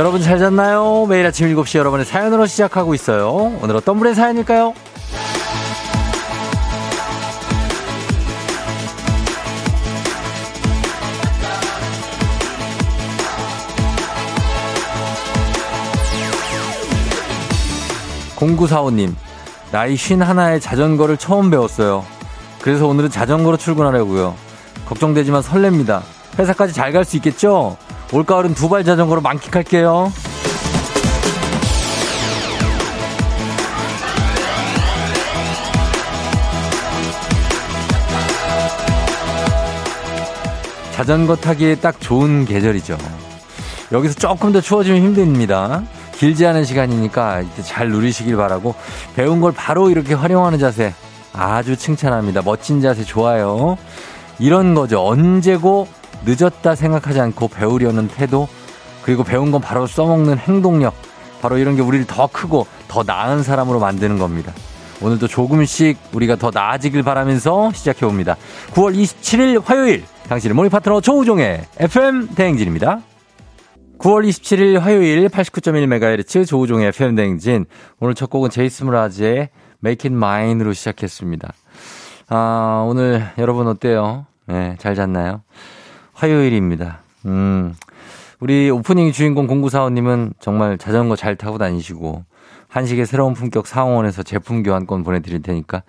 여러분 잘 잤나요? 매일 아침 7시 여러분의 사연으로 시작하고 있어요. 오늘 어떤 분의 사연일까요? 0945님, 나이 쉰 하나에 자전거를 처음 배웠어요. 그래서 오늘은 자전거로 출근하려고요. 걱정되지만 설렙니다. 회사까지 잘 갈 수 있겠죠? 올가을은 두발 자전거로 만끽할게요. 자전거 타기에 딱 좋은 계절이죠. 여기서 조금 더 추워지면 힘듭니다. 길지 않은 시간이니까 잘 누리시길 바라고 배운 걸 바로 이렇게 활용하는 자세 아주 칭찬합니다. 멋진 자세 좋아요. 이런 거죠. 언제고 늦었다 생각하지 않고 배우려는 태도 그리고 배운 건 바로 써먹는 행동력 바로 이런 게 우리를 더 크고 더 나은 사람으로 만드는 겁니다. 오늘도 조금씩 우리가 더 나아지길 바라면서 시작해 봅니다. 9월 27일 화요일 당신의 모닝 파트너 조우종의 FM 대행진입니다. 9월 27일 화요일 89.1MHz 조우종의 FM 대행진 오늘 첫 곡은 제이슨 므라즈의 Make It Mine으로 시작했습니다. 아, 오늘 여러분 어때요? 네, 잘 잤나요? 화요일입니다. 음, 우리 오프닝 주인공 공구사원님은 정말 자전거 잘 타고 다니시고, 한식의 새로운 품격 상원에서 제품 교환권 보내드릴 테니까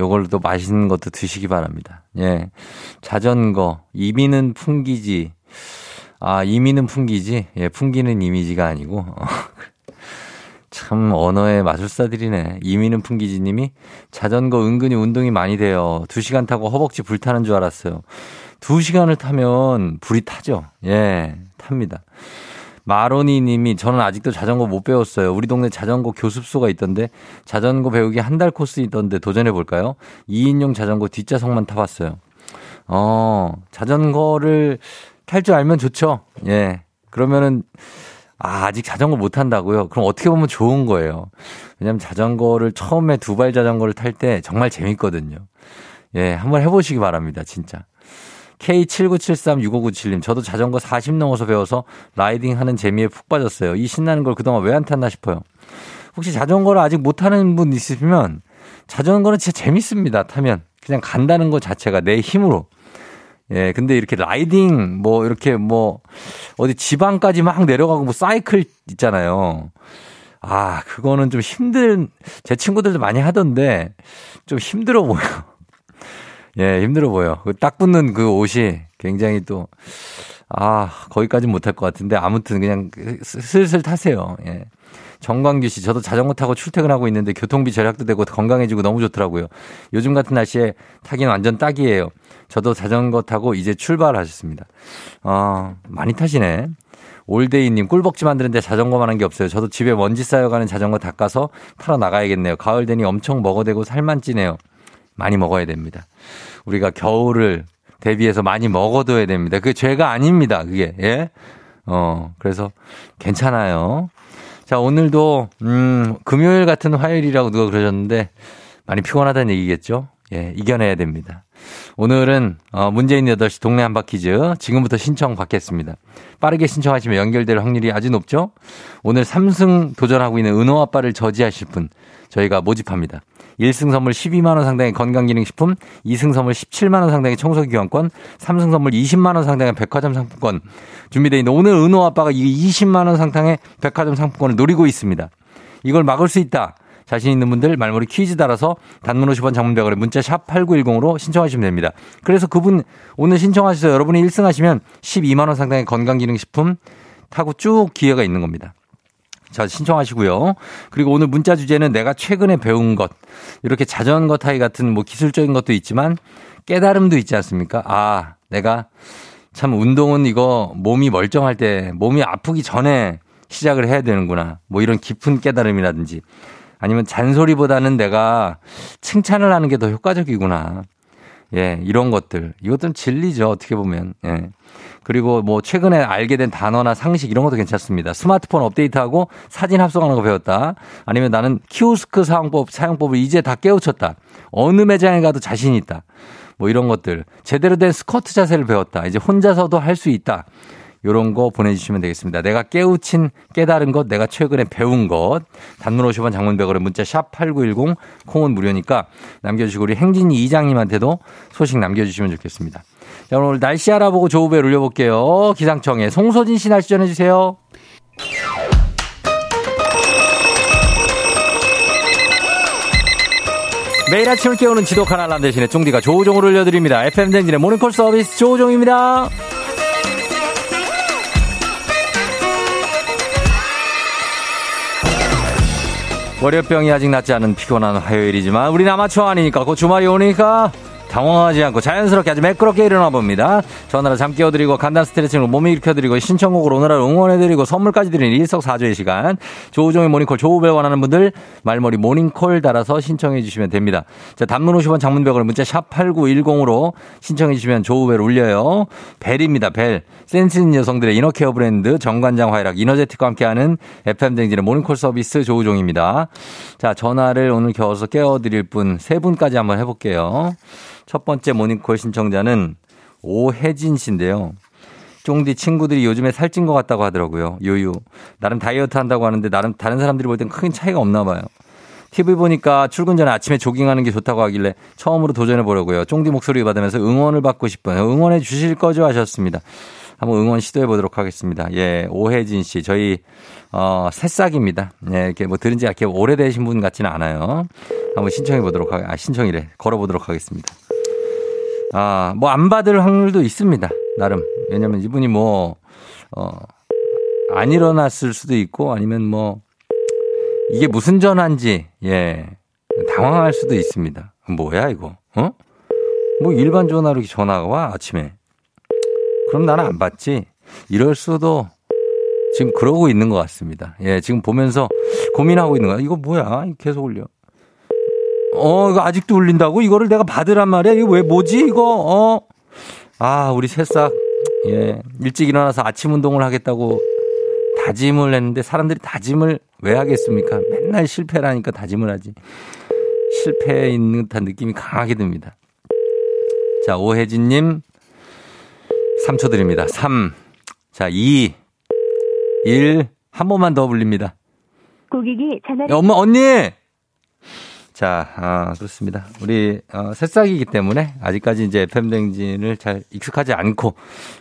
요걸로 또 맛있는 것도 드시기 바랍니다. 예. 자전거, 이미는 풍기지. 아, 이미는 풍기지. 예, 풍기는 이미지가 아니고. 참 언어의 마술사들이네. 이미는 풍기지 님이 자전거 은근히 운동이 많이 돼요. 두 시간 타고 허벅지 불타는 줄 알았어요. 두 시간을 타면 불이 타죠. 예, 탑니다. 마로니 님이 저는 아직도 자전거 못 배웠어요. 우리 동네 자전거 교습소가 있던데 자전거 배우기 한 달 코스 있던데 도전해 볼까요? 2인용 자전거 뒷좌석만 타봤어요. 어, 자전거를 탈 줄 알면 좋죠. 예. 그러면은 아, 아직 자전거 못 탄다고요? 그럼 어떻게 보면 좋은 거예요. 왜냐면 자전거를 처음에 두 발 자전거를 탈 때 정말 재밌거든요. 예, 한번 해보시기 바랍니다, 진짜. K79736597님, 저도 자전거 40 넘어서 배워서 라이딩 하는 재미에 푹 빠졌어요. 이 신나는 걸 그동안 왜 안 탔나 싶어요. 혹시 자전거를 아직 못 타는 분 있으시면 자전거는 진짜 재밌습니다. 타면. 그냥 간다는 것 자체가 내 힘으로. 예, 근데 이렇게 라이딩, 뭐, 이렇게 뭐, 어디 지방까지 막 내려가고 뭐 사이클 있잖아요. 아, 그거는 좀 힘든, 제 친구들도 많이 하던데, 좀 힘들어 보여. 예, 힘들어 보여. 그딱 붙는 그 옷이 굉장히 또, 아, 거기까지 못할 것 같은데, 아무튼 그냥 슬슬 타세요. 예. 정광규 씨, 저도 자전거 타고 출퇴근하고 있는데 교통비 절약도 되고 건강해지고 너무 좋더라고요. 요즘 같은 날씨에 타기는 완전 딱이에요. 저도 자전거 타고 이제 출발하셨습니다. 어, 많이 타시네. 올데이님, 꿀벅지 만드는데 자전거만 한 게 없어요. 저도 집에 먼지 쌓여가는 자전거 닦아서 타러 나가야겠네요. 가을 되니 엄청 먹어대고 살만 찌네요. 많이 먹어야 됩니다. 우리가 겨울을 대비해서 많이 먹어둬야 됩니다. 그게 죄가 아닙니다. 그게, 예? 어, 그래서 괜찮아요. 자, 오늘도, 음, 금요일 같은 화요일이라고 누가 그러셨는데, 많이 피곤하다는 얘기겠죠? 예, 이겨내야 됩니다. 오늘은, 어, 문재인 8시 동네 한바 퀴즈 지금부터 신청 받겠습니다. 빠르게 신청하시면 연결될 확률이 아주 높죠? 오늘 3승 도전하고 있는 은호 아빠를 저지하실 분, 저희가 모집합니다. 1승 선물 12만원 상당의 건강기능식품, 2승 선물 17만원 상당의 청소기관권, 3승 선물 20만원 상당의 백화점 상품권 준비되어 있는데 오늘 은호 아빠가 이 20만원 상당의 백화점 상품권을 노리고 있습니다. 이걸 막을 수 있다. 자신 있는 분들 말머리 퀴즈 따라서 단문 50원 장문백원에 문자 샵 8910으로 신청하시면 됩니다. 그래서 그분 오늘 신청하셔서 여러분이 1승 하시면 12만원 상당의 건강기능식품 타고 쭉 기회가 있는 겁니다. 자, 신청하시고요. 그리고 오늘 문자 주제는 내가 최근에 배운 것. 이렇게 자전거 타기 같은 뭐 기술적인 것도 있지만 깨달음도 있지 않습니까? 아, 내가 참 운동은 이거 몸이 멀쩡할 때 몸이 아프기 전에 시작을 해야 되는구나. 뭐 이런 깊은 깨달음이라든지 아니면 잔소리보다는 내가 칭찬을 하는 게 더 효과적이구나. 예, 이런 것들. 이것들은 진리죠. 어떻게 보면. 예. 그리고 뭐 최근에 알게 된 단어나 상식 이런 것도 괜찮습니다. 스마트폰 업데이트하고 사진 합성하는 거 배웠다. 아니면 나는 키오스크 사용법, 사용법을 이제 다 깨우쳤다. 어느 매장에 가도 자신 있다. 뭐 이런 것들. 제대로 된 스쿼트 자세를 배웠다. 이제 혼자서도 할 수 있다. 요런 거 보내주시면 되겠습니다. 내가 깨우친 깨달은 것, 내가 최근에 배운 것. 단문 50원 장문백으로 문자 샵 8910 콩은 무료니까 남겨주시고 우리 행진이 이장님한테도 소식 남겨주시면 좋겠습니다. 자, 오늘 날씨 알아보고 조우배 올려볼게요. 기상청에 송소진 씨 날씨 전해주세요. 매일 아침을 깨우는 지독한 알람 대신에 쫑디가 조우종을 올려드립니다. FM 댕진의 모닝콜 서비스 조우종입니다. 월요병이 아직 낫지 않은 피곤한 화요일이지만 우리 아마추어 아니니까 곧 주말이 오니까 당황하지 않고 자연스럽게 아주 매끄럽게 일어나 봅니다. 전화로 잠 깨워드리고 간단 스트레칭으로 몸을 일으켜드리고 신청곡으로 오늘 하루 응원해드리고 선물까지 드리는 일석사조의 시간. 조우종의 모닝콜 조우벨 원하는 분들 말머리 모닝콜 달아서 신청해 주시면 됩니다. 자, 단문 50원 장문 100원 문자 샵 8910으로 신청해 주시면 조우벨을 울려요. 벨입니다. 벨. 센스 있는 여성들의 inner care 브랜드 정관장 화애락 이너제틱과 함께하는 FM댕진의 모닝콜 서비스 조우종입니다. 자, 전화를 오늘 겨워서 깨워드릴 분 세 분까지 한번 해볼게요. 첫 번째 모닝콜 신청자는 오혜진 씨인데요. 쫑디 친구들이 요즘에 살찐 것 같다고 하더라고요. 요요. 나름 다이어트 한다고 하는데 나름 다른 사람들이 볼 땐 큰 차이가 없나 봐요. TV 보니까 출근 전에 아침에 조깅하는 게 좋다고 하길래 처음으로 도전해 보려고요. 쫑디 목소리 받으면서 응원을 받고 싶어요. 응원해 주실 거죠 하셨습니다. 한번 응원 시도해 보도록 하겠습니다. 예, 오혜진 씨, 저희 어 새싹입니다. 예, 이렇게 뭐 들은 지 이렇게 오래되신 분 같지는 않아요. 한번 신청해 보도록 하, 아 신청이래 걸어 보도록 하겠습니다. 아, 뭐 안 받을 확률도 있습니다. 나름. 왜냐면 이분이 뭐, 어, 안 일어났을 수도 있고 아니면 뭐, 이게 무슨 전화인지, 예, 당황할 수도 있습니다. 뭐야, 이거, 어? 뭐 일반 전화로 전화가 와, 아침에. 그럼 나는 안 받지. 이럴 수도 지금 그러고 있는 것 같습니다. 예, 지금 보면서 고민하고 있는 거야. 이거 뭐야? 계속 올려. 어, 이거 아직도 울린다고? 이거를 내가 받으란 말이야? 이거 왜, 뭐지? 이거, 어? 아, 우리 새싹, 예, 일찍 일어나서 아침 운동을 하겠다고 다짐을 했는데 사람들이 다짐을 왜 하겠습니까? 맨날 실패라니까 다짐을 하지. 실패에 있는 듯한 느낌이 강하게 듭니다. 자, 오혜진님, 3초 드립니다. 3, 자, 2, 1, 한 번만 더 불립니다. 고객이 전화를. 엄마, 언니! 자, 아, 그렇습니다. 우리, 어, 새싹이기 때문에 아직까지 이제 FM댕진을 잘 익숙하지 않고,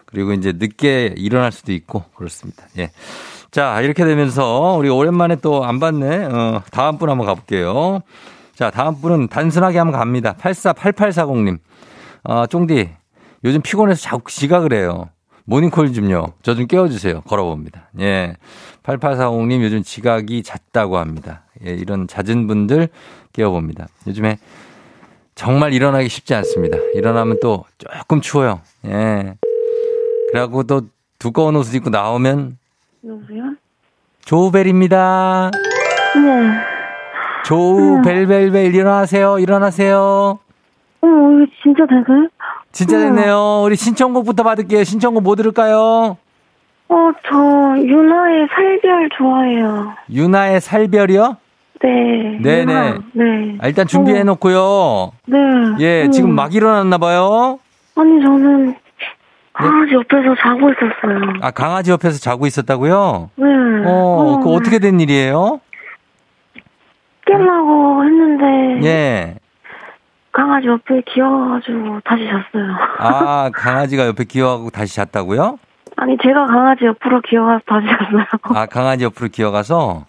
그리고 이제 늦게 일어날 수도 있고, 그렇습니다. 예. 자, 이렇게 되면서 우리 오랜만에 또 안 봤네. 어, 다음 분 한번 가볼게요. 자, 다음 분은 단순하게 한번 갑니다. 848840님. 어, 쫑디. 요즘 피곤해서 자꾸 지각을 해요. 모닝콜 좀요. 저 좀 깨워주세요. 걸어봅니다. 예. 8840님 요즘 지각이 잦다고 합니다. 예, 이런 잦은 분들 깨워봅니다. 요즘에 정말 일어나기 쉽지 않습니다. 일어나면 또 조금 추워요. 예. 그래갖고 또 두꺼운 옷을 입고 나오면 여보세요? 조우벨입니다. 네. 조우벨벨벨 일어나세요. 일어나세요. 어, 이거 진짜 되게? 진짜 됐네요. 우리 신청곡부터 받을게요. 신청곡 뭐 들을까요? 어, 저, 유나의 살별 좋아해요. 유나의 살별이요? 네. 네네. 유나, 네. 아, 일단 준비해 놓고요. 네. 예, 음. 지금 막 일어났나 봐요. 아니, 저는 강아지 옆에서 자고 있었어요. 아, 강아지 옆에서 자고 있었다고요? 네. 어, 그 어떻게 된 일이에요? 깨려고 했는데. 예. 강아지 옆에 기어가지고 다시 잤어요. 아, 강아지가 옆에 기어가고 다시 잤다고요? 아니, 제가 강아지 옆으로 기어가서 다시 잤어요. 아, 강아지 옆으로 기어가서?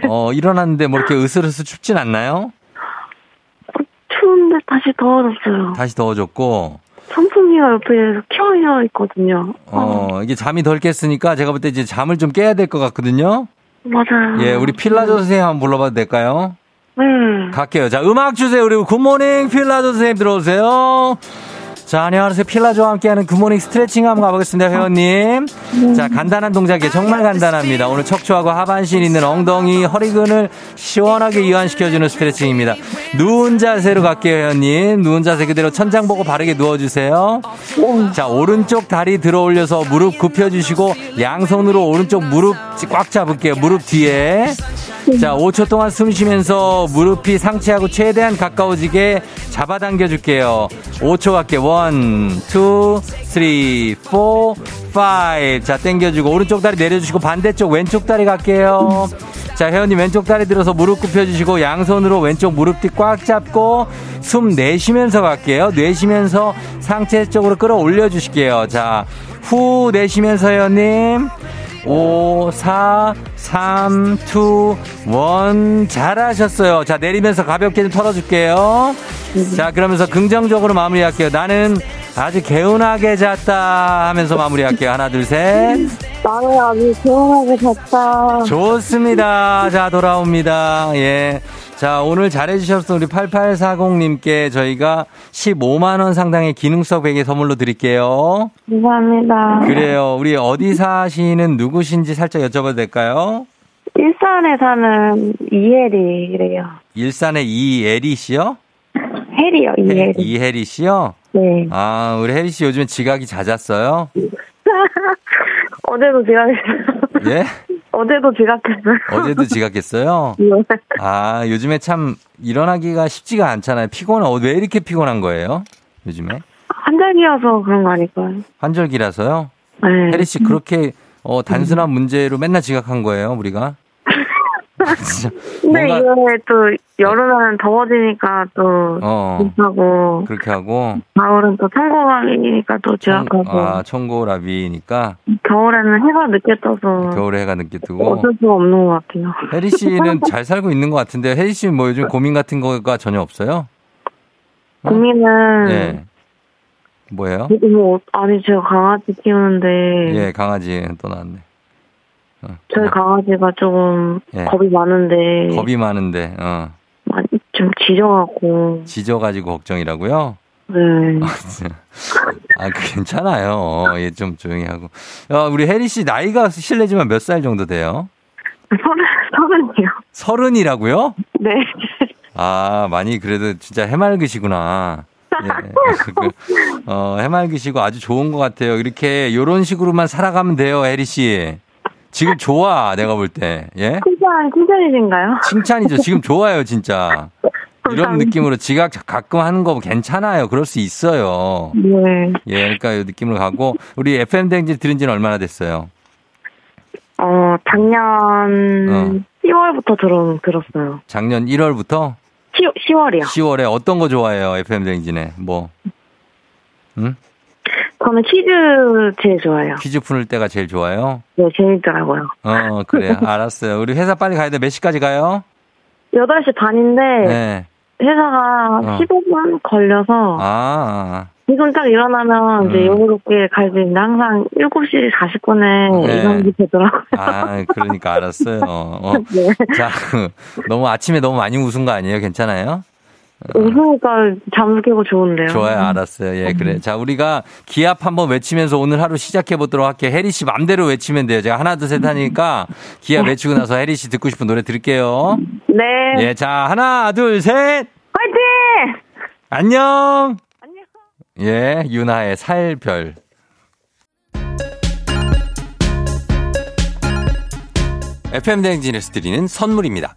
네. 어, 일어났는데 뭐 이렇게 으슬으슬 춥진 않나요? 추운데 다시 더워졌어요. 다시 더워졌고, 선풍기가 옆에 켜져 있거든요. 어, 이게 잠이 덜 깼으니까 제가 볼 때 이제 잠을 좀 깨야 될 것 같거든요? 맞아요. 예, 우리 필라조 선생님 한번 불러봐도 될까요? 네. 갈게요. 자, 음악 주세요. 우리 good morning 필라조 선생님 들어오세요. 자, 안녕하세요. 필라조와 함께하는 good morning 스트레칭 한번 가보겠습니다, 회원님. 자, 간단한 동작이에요. 정말 간단합니다. 오늘 척추하고 하반신 있는 엉덩이, 허리근을 시원하게 이완시켜주는 스트레칭입니다. 누운 자세로 갈게요, 회원님. 누운 자세 그대로 천장 보고 바르게 누워주세요. 자, 오른쪽 다리 들어 올려서 무릎 굽혀주시고, 양손으로 오른쪽 무릎 꽉 잡을게요. 무릎 뒤에. 자, 5초 동안 숨 쉬면서 무릎이 상체하고 최대한 가까워지게 잡아당겨 줄게요. 5초 갈게. 1, 2, 3, 4, 5. 자, 당겨주고 오른쪽 다리 내려주시고 반대쪽 왼쪽 다리 갈게요. 자, 혜연님 왼쪽 다리 들어서 무릎 굽혀주시고 양손으로 왼쪽 무릎 뒤 꽉 잡고 숨 내쉬면서 갈게요. 내쉬면서 상체 쪽으로 끌어올려 주실게요. 자, 후 내쉬면서 혜연님. 5, 4, 3, 2, 1. 잘하셨어요. 자, 내리면서 가볍게 좀 털어줄게요. 자, 그러면서 긍정적으로 마무리할게요. 나는 아주 개운하게 잤다 하면서 마무리할게요. 하나, 둘, 셋. 나는 아주 개운하게 잤다. 좋습니다. 자, 돌아옵니다. 예. 자, 오늘 잘해주셨던 우리 8840님께 저희가 15만원 상당의 기능성 베개 선물로 드릴게요. 감사합니다. 그래요. 우리 어디 사시는 누구신지 살짝 여쭤봐도 될까요? 일산에 사는 이혜리래요. 일산의 이혜리 씨요? 혜리요, 이혜리. 이혜리 씨요? 네. 아, 우리 혜리 씨 요즘에 지각이 잦았어요? 어제도 지각했어요. 예? 어제도 지각했어요. 어제도 지각했어요? 네. 아, 요즘에 참 일어나기가 쉽지가 않잖아요. 피곤, 어, 왜 이렇게 피곤한 거예요? 요즘에? 한달기여서 그런 거 아닐까요? 환절기라서요? 네. 혜리 씨 그렇게 어, 단순한 문제로 맨날 지각한 거예요, 우리가? 진짜 근데 뭔가 이게 또 여름에는 더워지니까 또어 지각하고 그렇게 하고 가을은 또 청고감이니까 또 지각하고 아 청고라비니까 겨울에는 해가 늦게 떠서 겨울에 해가 늦게 뜨고 어쩔 수가 없는 것 같아요. 혜리 씨는 잘 살고 있는 것 같은데 혜리 씨는 뭐 요즘 고민 같은 거가 전혀 없어요? 어? 고민은 예. 뭐예요? 뭐 아니 제가 강아지 키우는데 예, 강아지 또 나왔네. 어. 저희 강아지가 조금 예. 겁이 많은데 겁이 많은데 어. 많이 좀 지져갖고 지져가지고 걱정이라고요? 네. 아, 그 괜찮아요. 예, 좀 조용히 하고. 야, 우리 혜리 씨 나이가 실례지만 몇 살 정도 돼요? 서른 서른이요. 서른이라고요? 네. 아, 많이 그래도 진짜 해맑으시구나. 예. 그, 어, 해맑으시고 아주 좋은 것 같아요. 이렇게 요런 식으로만 살아가면 돼요, 혜리 씨. 지금 좋아, 내가 볼 때. 예? 칭찬 칭찬이신가요? 칭찬이죠. 지금 좋아요, 진짜. 이런. 느낌으로 지각 가끔 하는 거 괜찮아요. 그럴 수 있어요. 네. 예, 그러니까 이 느낌으로 가고 우리 FM 댕지 들은 지는 얼마나 됐어요? 어 작년 어. 10월부터 들어 들었어요. 작년 1월부터 10, 10월이요. 10월에 어떤 거 좋아해요? FM 댕지네. 뭐 응? 저는 퀴즈 제일 좋아해요. 퀴즈 푸는 때가 제일 좋아요? 네, 재밌더라고요. 어, 그래. 알았어요. 우리 회사 빨리 가야 돼. 몇 시까지 가요? 8시 반인데 네. 회사가 어. 15분 걸려서 아, 지금 딱 일어나면 이제 음. 여유롭게 갈 수 있는데 항상 7시 40분에 네. 일어나게 되더라고요. 아, 그러니까 알았어요. 어. 네. 자, 너무 아침에 너무 많이 웃은 거 아니에요? 괜찮아요? 잠수 깨고 좋은데요. 좋아요. 알았어요. 예, 그래. 자, 우리가 기합 한번 외치면서 오늘 하루 시작해 보도록 할게요. 혜리 씨 맘대로 외치면 돼요. 제가 하나, 둘, 셋 하니까 기합 외치고 나서 혜리 씨 듣고 싶은 노래 들을게요. 네. 예, 자, 하나, 둘, 셋. 화이팅! 안녕. 안녕. 예, 유나의 살별. FM 대행진에서 드리는 선물입니다.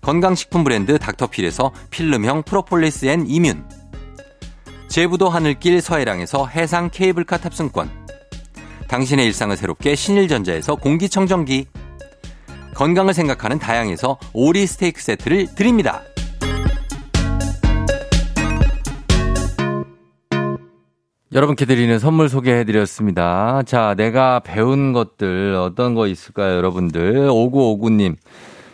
건강식품 브랜드 닥터필에서 필름형 프로폴리스 앤 이뮨 제부도 하늘길 서해랑에서 해상 케이블카 탑승권 당신의 일상을 새롭게 신일전자에서 공기청정기 건강을 생각하는 다양에서 오리 스테이크 세트를 드립니다. 여러분께 드리는 선물 소개해드렸습니다. 자, 내가 배운 것들 어떤 거 있을까요, 여러분들? 5959님.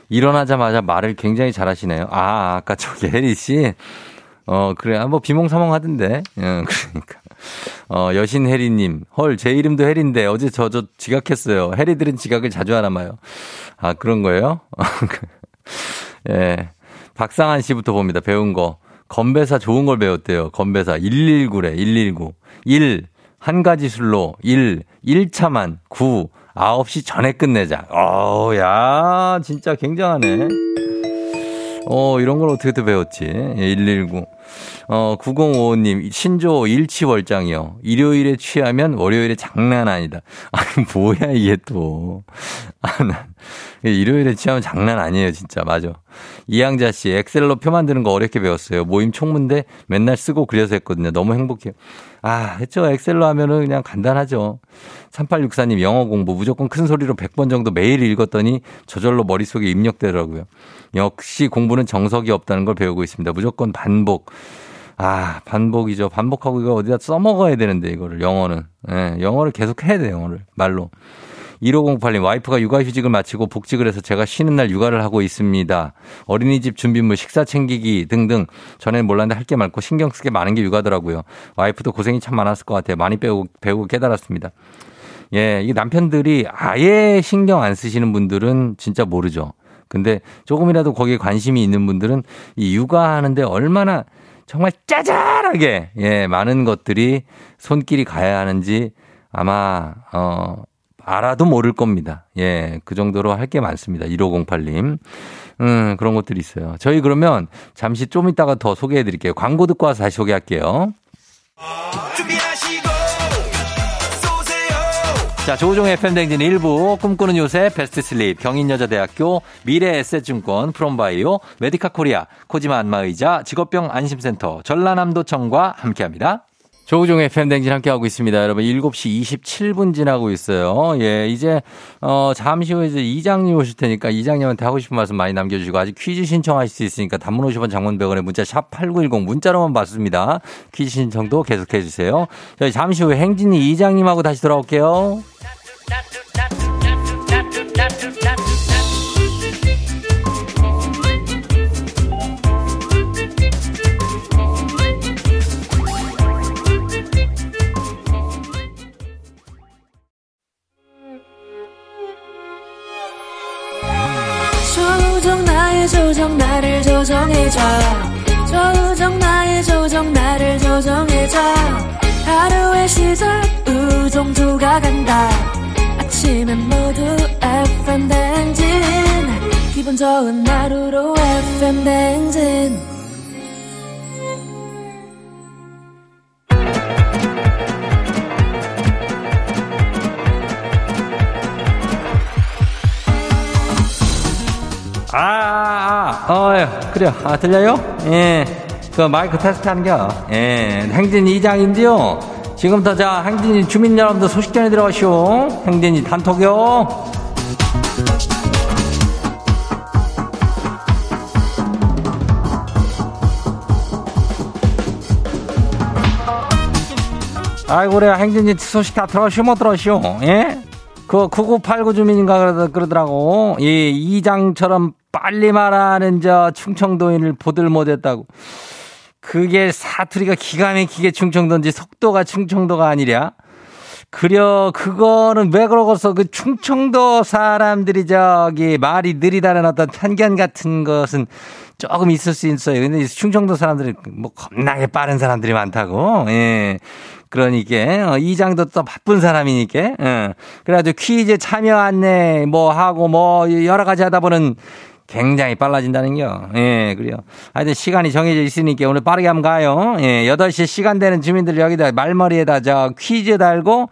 일어나자마자 말을 굉장히 잘하시네요. 아, 아까 저기 혜리 씨. 어, 그래. 뭐 비몽사몽 하던데. 응, 그러니까. 어, 여신 혜리님. 헐, 제 이름도 혜리인데 어제 저, 저 지각했어요. 혜리들은 지각을 자주 하나 봐요. 아, 그런 거예요? 예. 박상한 씨부터 봅니다. 배운 거. 건배사 좋은 걸 배웠대요. 건배사. 119래, 119. 1, 한 가지 술로 1, 1차만 9, 9시 전에 끝내자. 어, 야, 진짜 굉장하네. 어, 이런 걸 어떻게 또 배웠지? 119. 예, 어, 9055님, 신조 일치월장이요. 일요일에 취하면 월요일에 장난 아니다. 아니, 뭐야, 이게 또. 아, 난, 일요일에 취하면 장난 아니에요, 진짜. 맞아. 이양자 씨, 엑셀로 표 만드는 거 어렵게 배웠어요. 모임 총문대 맨날 쓰고 그려서 했거든요. 너무 행복해요. 아, 했죠. 엑셀로 하면은 그냥 간단하죠. 3864님, 영어 공부 무조건 큰 소리로 100번 정도 매일 읽었더니 저절로 머릿속에 입력되더라고요. 역시 공부는 정석이 없다는 걸 배우고 있습니다. 무조건 반복. 아, 반복이죠. 반복하고 이거 어디다 써먹어야 되는데, 이거를, 영어는. 예, 영어를 계속 해야 돼, 영어를. 말로. 1508님, 와이프가 육아휴직을 마치고 복직을 해서 제가 쉬는 날 육아를 하고 있습니다. 어린이집 준비물, 식사 챙기기 등등. 전에는 몰랐는데 할 게 많고 신경 쓰게 많은 게 육아더라고요. 와이프도 고생이 참 많았을 것 같아요. 많이 배우고, 배우고 깨달았습니다. 예, 이 남편들이 아예 신경 안 쓰시는 분들은 진짜 모르죠. 근데 조금이라도 거기에 관심이 있는 분들은 이 육아하는데 얼마나 정말 짜잘하게 예, 많은 것들이 손길이 가야 하는지 아마 어 알아도 모를 겁니다. 예, 그 정도로 할 게 많습니다. 1508님. 음, 그런 것들이 있어요. 저희 그러면 잠시 좀 이따가 더 소개해 드릴게요. 광고 듣고 와서 다시 소개할게요. 자, 조우종의 FM 대행진 1부, 꿈꾸는 요새, 베스트 슬립, 경인여자대학교, 미래에셋증권, 프롬바이오, 메디카 코리아, 코지마 안마의자, 직업병 안심센터, 전라남도청과 함께합니다. 조우종의 팬댕진 함께하고 있습니다. 여러분, 7시 27분 지나고 있어요. 예, 이제, 어, 잠시 후에 이제 이장님 오실 테니까 이장님한테 하고 싶은 말씀 많이 남겨주시고, 아직 퀴즈 신청하실 수 있으니까 단문 50원 장문병원에 문자 샵 8910 문자로만 받습니다. 퀴즈 신청도 계속해주세요. 저희 잠시 후에 행진이 이장님하고 다시 돌아올게요. 조정 나를 조정해줘. 조정 나의 조정 나를 조정해줘. 하루의 시절 우정조가 간다. 아침엔 모두 FM 댕진. 기분 좋은 하루로 FM 댕진 아, 아, 아, 어, 그래요. 아, 들려요? 예. 그 마이크 테스트 하는 겨. 예. 행진 이장인데요. 지금부터 자, 행진이 주민 여러분들 소식 전해 들어가시오. 행진이 단톡요. 아이고, 그래. 행진이 소식 다 들어오시오, 못 들어오시오. 예? 그 9989 주민인가 그러더라고. 이 이장처럼 빨리 말하는 저 충청도인을 보들 못했다고. 그게 사투리가 기가 막히게 충청도인지 속도가 충청도가 아니랴. 그려 그거는 왜 그러고서 그 충청도 사람들이 저기 말이 느리다는 어떤 편견 같은 것은 조금 있을 수 있어요. 근데 충청도 사람들이 뭐 겁나게 빠른 사람들이 많다고. 예. 그러니까 어, 이장도 또 바쁜 사람이니까. 예. 그래가지고 퀴즈 참여 안내 뭐 하고 뭐 여러 가지 하다 보는 굉장히 빨라진다는 겨. 예, 그래요. 하여튼 시간이 정해져 있으니까 오늘 빠르게 한번 가요. 예, 8시 시간 되는 주민들 여기다 말머리에다 저 퀴즈 달고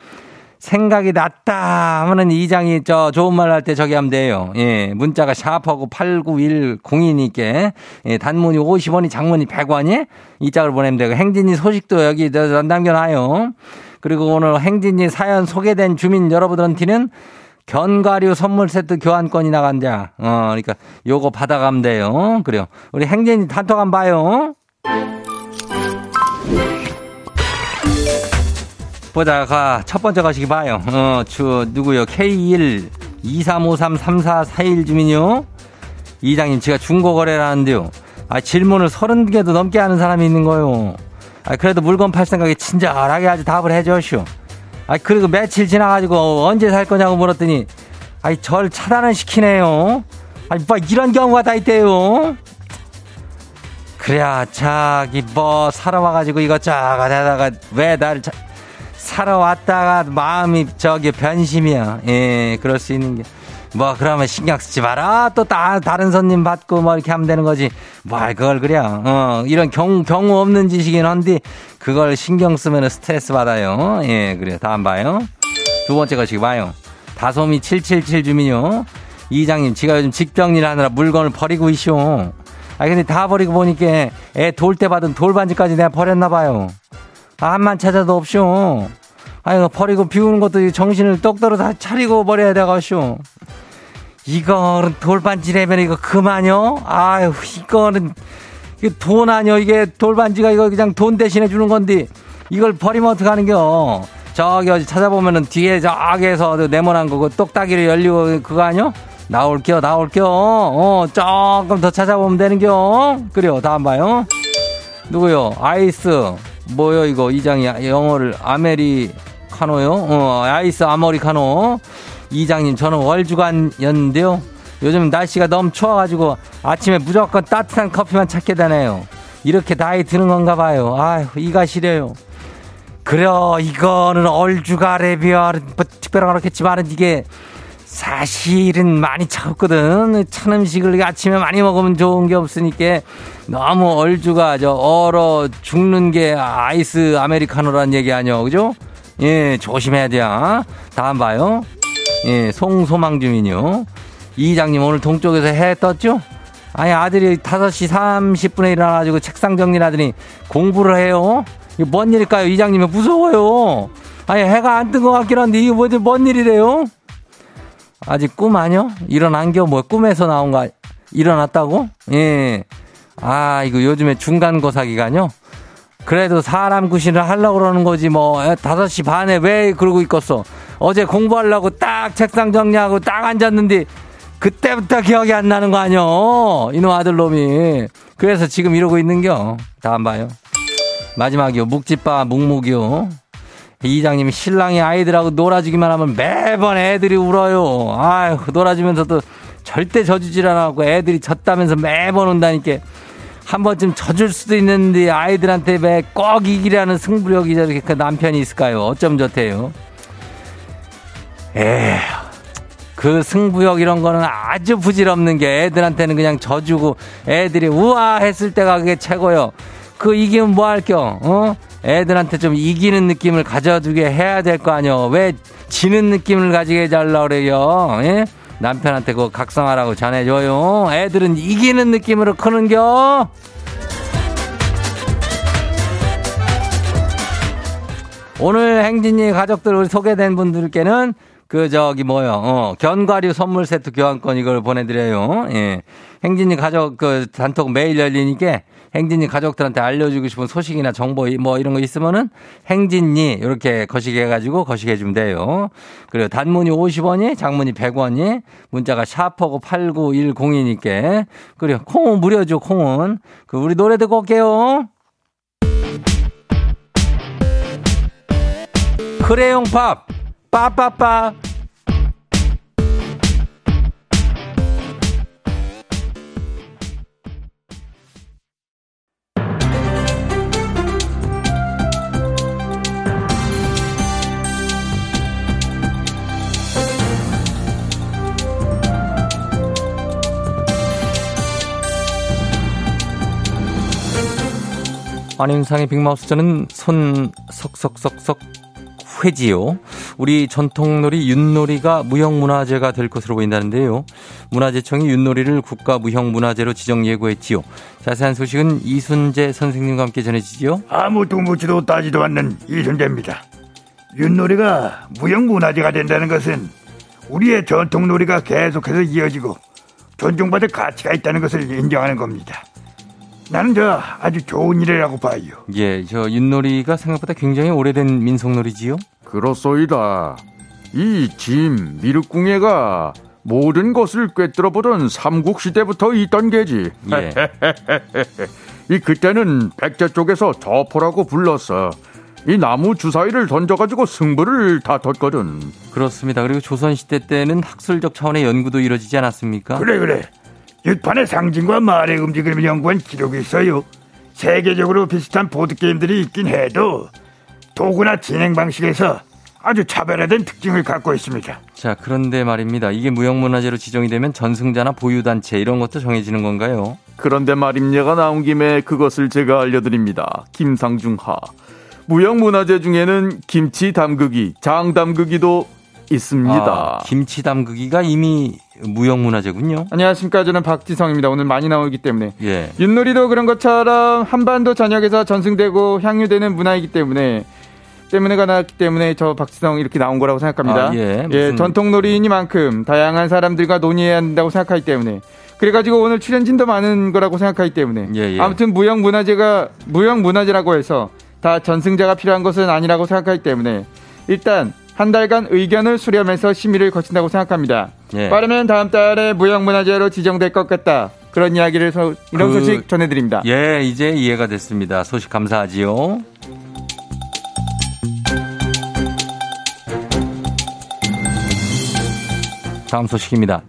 생각이 났다 하면은 이장이 저 좋은 말 할 때 저기 하면 돼요. 예, 문자가 샤프하고 89102니께 예, 단문이 50원이 장문이 100원이 이 짝을 보내면 되고 행진이 소식도 여기 남겨놔요. 그리고 오늘 행진이 사연 소개된 주민 여러분들한테는 견과류 선물 세트 교환권이 나간다. 어, 그러니까 요거 받아가면 돼요. 그래요. 우리 행진이 단톡 한번 봐요. 보다가 첫 번째 가시기 봐요. 어, 주, 누구요? K1 23533441 주민요. 이장님, 제가 중고 거래를 하는데요. 아, 질문을 30개도 넘게 하는 사람이 있는 거요. 아, 그래도 물건 팔 생각에 친절하게 아주 답을 해줘쇼. 아, 그리고 며칠 지나가지고 언제 살 거냐고 물었더니, 아이, 절 차단을 시키네요. 아니, 뭐, 이런 경우가 다 있대요. 그래야, 자기, 뭐, 살아와가지고 이것저것 하다가 왜 날, 살아왔다가 마음이 저기 변심이야. 예, 그럴 수 있는 게. 뭐, 그러면 신경 쓰지 마라. 또 다, 다른 손님 받고 뭐 이렇게 하면 되는 거지. 뭘 그걸 그래. 어, 이런 경우, 경우 없는 짓이긴 한데, 그걸 신경 쓰면 스트레스 받아요. 예, 그래요. 다음 봐요. 두 번째 것이 봐요. 다솜이 777 주민요. 이장님, 지가 요즘 직병일 하느라 물건을 버리고 있쇼. 아, 근데 다 버리고 보니까 애 돌 때 받은 돌반지까지 내가 버렸나 봐요. 아, 한만 찾아도 없쇼. 아이고, 버리고 비우는 것도 정신을 똑바로 다 차리고 버려야 되겠쇼. 이거는 돌반지라면 이거 그만요? 아유, 이거는, 돈 아니요? 이게 돌반지가 이거 그냥 돈 대신에 주는 건데, 이걸 버리면 어떡하는겨? 저기 어디 찾아보면은 뒤에 저기에서 네모난 거고 똑딱이로 열리고 그거 아니요? 나올게요, 나올게요. 어, 조금 더 찾아보면 되는겨. 그래요, 다음 봐요. 누구요? 아이스. 뭐요, 이거? 이장이 영어를 아메리카노요? 어, 아이스 아메리카노. 이장님, 저는 월주간이었는데요. 요즘 날씨가 너무 추워가지고 아침에 무조건 따뜻한 커피만 찾게 되네요. 이렇게 나이 드는 건가 봐요. 아휴, 이가 시려요. 그래요, 이거는 얼주가래비야. 뭐, 특별한 그렇겠지만은 이게 사실은 많이 차갑거든. 찬 음식을 아침에 많이 먹으면 좋은 게 없으니까 너무 얼주가 저 얼어 죽는 게 아이스 아메리카노란 얘기 아니요. 그죠? 예, 조심해야 돼요. 다음 봐요. 예, 송소망 주민요. 이장님 오늘 동쪽에서 해 떴죠? 아니 아들이 5시 30분에 일어나가지고 책상 정리를 하더니 공부를 해요. 이게 뭔 일일까요? 이장님이 무서워요. 아니 해가 안 뜬 것 같긴 한데 이게 뭐지 뭔 일이래요? 아직 꿈 아니요? 일어난 게 뭐 꿈에서 나온 거 일어났다고? 예. 아 이거 요즘에 중간고사 기간요? 그래도 사람 구실을 하려고 그러는 거지 뭐 5시 반에 왜 그러고 있겠어 어제 공부하려고 딱 책상 정리하고 딱 앉았는데 그때부터 기억이 안 나는 거 아니여? 이놈 아들놈이. 그래서 지금 이러고 있는겨. 다음 봐요. 마지막이요. 묵집바 묵묵이요. 이장님이 신랑이 아이들하고 놀아주기만 하면 매번 애들이 울어요. 아휴 놀아주면서도 절대 져주질 않았고 애들이 졌다면서 매번 온다니까. 한 번쯤 져줄 수도 있는데 아이들한테 왜 꼭 이기라는 승부력이 저렇게 그 남편이 있을까요? 어쩜 좋대요? 에휴, 그 승부욕 이런 거는 아주 부질없는 게 애들한테는 그냥 져주고 애들이 우아 했을 때가 그게 최고요. 그 이기면 뭐 할 겨? 어? 애들한테 좀 이기는 느낌을 가져주게 해야 될 거 아니요. 왜 지는 느낌을 가지게 해달라 그래요? 예? 남편한테 그거 각성하라고 전해줘요. 애들은 이기는 느낌으로 크는겨. 오늘 행진이 가족들 우리 소개된 분들께는 그 저기 뭐요 어 견과류 선물 세트 교환권 이걸 보내드려요. 예, 행진이 가족 그 단톡 매일 열리니까 행진이 가족들한테 알려주고 싶은 소식이나 정보 뭐 이런 거 있으면은 행진이 이렇게 거시기 해가지고 거시기 해주면 돼요. 그리고 단문이 50원이, 장문이 100원이, 문자가 샤퍼고 8910이니까. 그리고 콩은 무료죠, 콩은. 그 우리 노래 듣고 올게요. 크레용 팝, 빠빠빠. 안윤상의 빅마우스 저는 손석석석석 회지요. 우리 전통놀이 윷놀이가 무형문화재가 될 것으로 보인다는데요. 문화재청이 윷놀이를 국가무형문화재로 지정 예고했지요. 자세한 소식은 이순재 선생님과 함께 전해지지요. 아무도 묻지도 따지도 않는 이순재입니다. 윷놀이가 무형문화재가 된다는 것은 우리의 전통놀이가 계속해서 이어지고 존중받을 가치가 있다는 것을 인정하는 겁니다. 나는 저 아주 좋은 일이라고 봐요. 예, 저 윷놀이가 생각보다 굉장히 오래된 민속놀이지요? 그렇소이다. 이 짐, 미륵궁예가 모든 것을 꿰뚫어보던 삼국시대부터 있던 게지. 예. 이 그때는 백제 쪽에서 저포라고 불렀어. 이 나무 주사위를 던져가지고 승부를 다퉜거든. 그렇습니다. 그리고 조선시대 때는 학술적 차원의 연구도 이루어지지 않았습니까? 그래 그래. 육판의 상징과 말의 움직임을 연구한 기록이 있어요. 세계적으로 비슷한 보드게임들이 있긴 해도 도구나 진행 방식에서 아주 차별화된 특징을 갖고 있습니다. 자, 그런데 말입니다. 이게 무형문화재로 지정이 되면 전승자나 보유단체 이런 것도 정해지는 건가요? 그런데 말입니다가 나온 김에 그것을 제가 알려드립니다. 김상중하. 무형문화재 중에는 김치 담그기, 장 담그기도 있습니다. 아, 김치 담그기가 이미 무형문화재군요. 안녕하십니까. 저는 박지성입니다. 오늘 많이 나오기 때문에. 예. 윷놀이도 그런 것처럼 한반도 전역에서 전승되고 향유되는 문화이기 때문에 때문에가 나왔기 때문에 저 박지성 이렇게 나온 거라고 생각합니다. 아, 예. 무슨- 전통놀이이니만큼 다양한 사람들과 논의해야 한다고 생각하기 때문에 그래가지고 오늘 출연진도 많은 거라고 생각하기 때문에 예, 예. 아무튼 무형 문화재가 무형 문화재라고 해서 다 전승자가 필요한 것은 아니라고 생각하기 때문에 일단 한 달간 의견을 수렴해서 심의를 거친다고 생각합니다. 예. 빠르면 다음 달에 무형문화재로 지정될 것 같다. 그런 이야기를 서, 이런 그- 소식 전해드립니다. 예, 이제 이해가 됐습니다. 소식 감사하지요. 다음 소식입니다.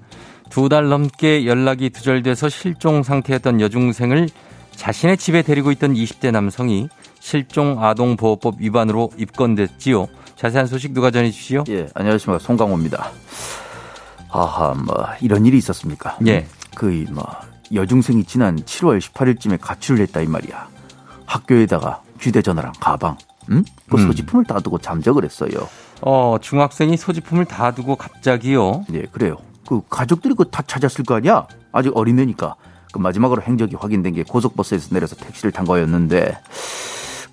두 달 넘게 연락이 두절돼서 실종 상태였던 여중생을 자신의 집에 데리고 있던 20대 남성이 실종 아동보호법 위반으로 입건됐지요. 자세한 소식 누가 전해주시오? 예, 안녕하십니까. 송강호입니다. 아하, 뭐, 이런 일이 있었습니까? 예. 그, 이 뭐, 여중생이 지난 7월 18일쯤에 가출을 했다, 이 말이야. 학교에다가 휴대전화랑 가방, 응? 그 음. 소지품을 다 두고 잠적을 했어요. 어, 중학생이 소지품을 다 두고 갑자기요. 예, 그래요. 그 가족들이 그 다 찾았을 거 아니야? 아직 어린애니까. 그 마지막으로 행적이 확인된 게 고속버스에서 내려서 택시를 탄 거였는데,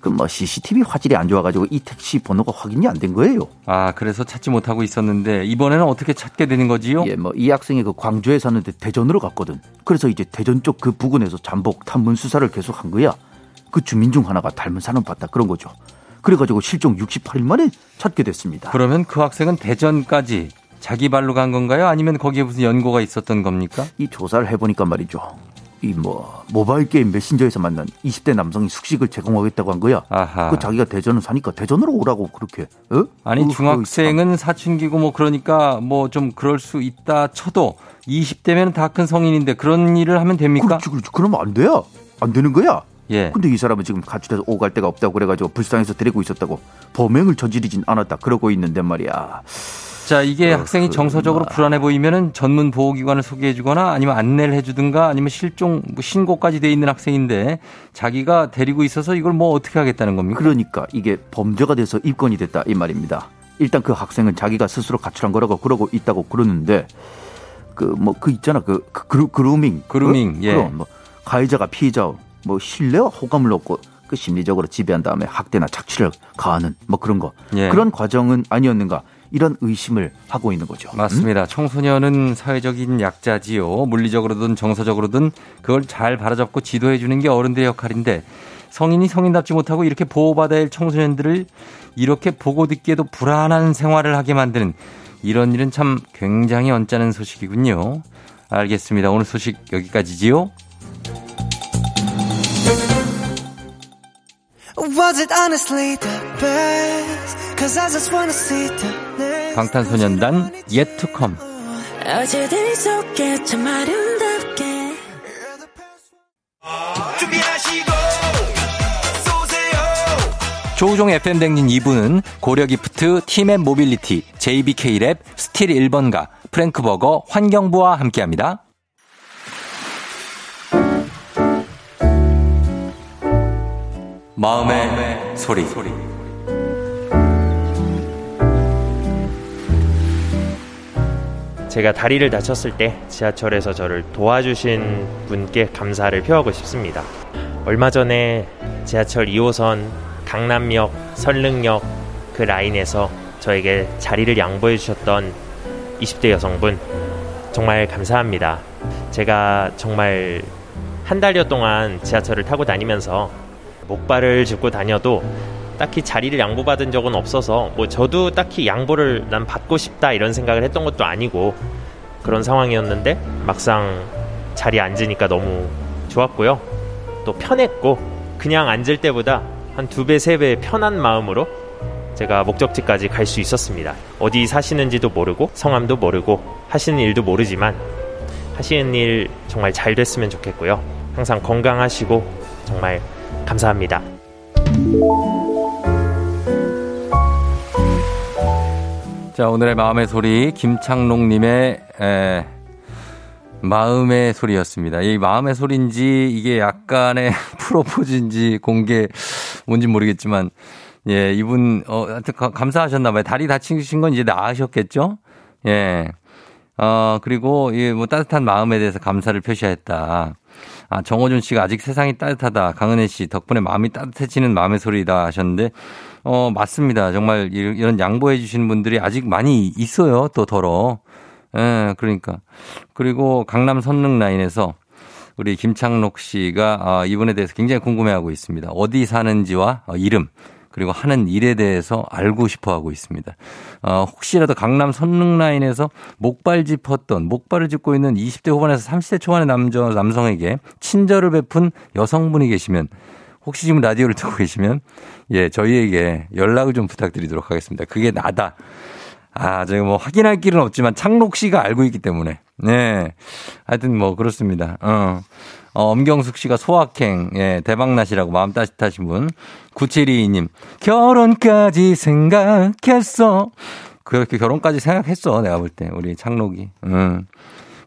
그뭐 CCTV 화질이 안 좋아가지고 이 택시 번호가 확인이 안 된 거예요. 아, 그래서 찾지 못하고 있었는데 이번에는 어떻게 찾게 되는 거지요? 예, 뭐 이 학생이 그 광주에 사는데 대전으로 갔거든. 그래서 이제 대전 쪽 그 부근에서 잠복 탐문 수사를 계속 한 거야. 그 주민 중 하나가 닮은 사람 봤다 그런 거죠. 그래가지고 실종 68일 만에 찾게 됐습니다. 그러면 그 학생은 대전까지 자기 발로 간 건가요? 아니면 거기에 무슨 연고가 있었던 겁니까? 이 조사를 해보니까 말이죠. 이 뭐 모바일 게임 메신저에서 만난 20대 남성이 숙식을 제공하겠다고 한 거야. 아하. 그 자기가 대전을 사니까 대전으로 오라고 그렇게. 어? 아니 그, 그 중학생은 사춘기고 뭐 그러니까 뭐 좀 그럴 수 있다 쳐도 20대면 다 큰 성인인데 그런 일을 하면 됩니까? 그렇지, 그렇지. 그러면 안 돼요. 안 되는 거야. 예. 근데 이 사람은 지금 가출해서 오갈 데가 없다고 그래가지고 불쌍해서 데리고 있었다고 범행을 저지르진 않았다 그러고 있는데 말이야. 자, 이게 학생이 그렇구나. 정서적으로 불안해 보이면은 전문 보호기관을 소개해 주거나 아니면 안내를 해 주든가 아니면 실종 뭐 신고까지 돼 있는 학생인데 자기가 데리고 있어서 이걸 뭐 어떻게 하겠다는 겁니까? 그러니까 이게 범죄가 돼서 입건이 됐다 이 말입니다. 일단 그 학생은 자기가 스스로 가출한 거라고 그러고 있다고 그러는데 그 뭐 그 있잖아 그, 그 그루, 그루밍 그루밍, 그, 예. 그럼 뭐 가해자가 피해자 뭐 신뢰와 호감을 얻고 그 심리적으로 지배한 다음에 학대나 착취를 가하는 뭐 그런 거 예. 그런 과정은 아니었는가 이런 의심을 하고 있는 거죠. 음? 맞습니다. 청소년은 사회적인 약자지요. 물리적으로든 정서적으로든 그걸 잘 바라잡고 지도해 주는 게 어른들의 역할인데 성인이 성인답지 못하고 이렇게 보호받아야 할 청소년들을 이렇게 보고 듣기에도 불안한 생활을 하게 만드는 이런 일은 참 굉장히 언짢은 소식이군요. 알겠습니다. 오늘 소식 여기까지지요. Was it honestly the best? Cause I just wanna see the next 방탄소년단 Yet to Come. 쏘세요 조우종 FM 대행진 2부는 고려기프트, 팀앱 모빌리티, JBK랩, 스틸 1번가, 프랭크버거, 환경부와 함께합니다. 마음의 소리. 제가 다리를 다쳤을 때 지하철에서 저를 도와주신 분께 감사를 표하고 싶습니다. 얼마 전에 지하철 2호선 강남역, 설릉역 그 라인에서 저에게 자리를 양보해 주셨던 20대 여성분 정말 감사합니다. 제가 정말 한 달여 동안 지하철을 타고 다니면서 목발을 짚고 다녀도 딱히 자리를 양보받은 적은 없어서 뭐 저도 딱히 양보를 난 받고 싶다 이런 생각을 했던 것도 아니고 그런 상황이었는데 막상 자리에 앉으니까 너무 좋았고요. 또 편했고 그냥 앉을 때보다 한 두 배, 세 배 편한 마음으로 제가 목적지까지 갈 수 있었습니다. 어디 사시는지도 모르고 성함도 모르고 하시는 일도 모르지만 하시는 일 정말 잘 됐으면 좋겠고요. 항상 건강하시고 정말 감사합니다. 자, 오늘의 마음의 소리, 김창롱님의, 에, 마음의 소리였습니다. 이 마음의 소리인지, 이게 약간의 프로포즈인지, 공개, 뭔지 모르겠지만, 예, 이분, 어, 하여튼 가- 감사하셨나봐요. 다리 다치신 건 이제 나으셨겠죠? 예. 어, 그리고, 이, 뭐, 따뜻한 마음에 대해서 감사를 표시했다. 아, 정호준 씨가 아직 세상이 따뜻하다. 강은혜 씨, 덕분에 마음이 따뜻해지는 마음의 소리다 하셨는데, 어, 맞습니다. 정말 이- 이런 양보해 주시는 분들이 아직 많이 있어요. 또 덜어. 예, 그러니까. 그리고 강남 선릉 라인에서 우리 김창록 씨가 아, 이분에 대해서 굉장히 궁금해하고 있습니다. 어디 사는지와 어, 이름 그리고 하는 일에 대해서 알고 싶어 하고 있습니다. 어, 혹시라도 강남 선릉 라인에서 목발 짚었던 목발을 짚고 있는 20대 후반에서 30대 초반의 남자 남성에게 친절을 베푼 여성분이 계시면 혹시 지금 라디오를 듣고 계시면 예 저희에게 연락을 좀 부탁드리도록 하겠습니다. 그게 나다. 아, 저희 뭐 확인할 길은 없지만 창록 씨가 알고 있기 때문에. 네. 하여튼 뭐 그렇습니다. 어. 어, 엄경숙 씨가 소확행, 예, 대박나시라고 마음 따뜻하신 분. 9722님, 결혼까지 생각했어. 그렇게 결혼까지 생각했어, 내가 볼 때. 우리 창록이. 음.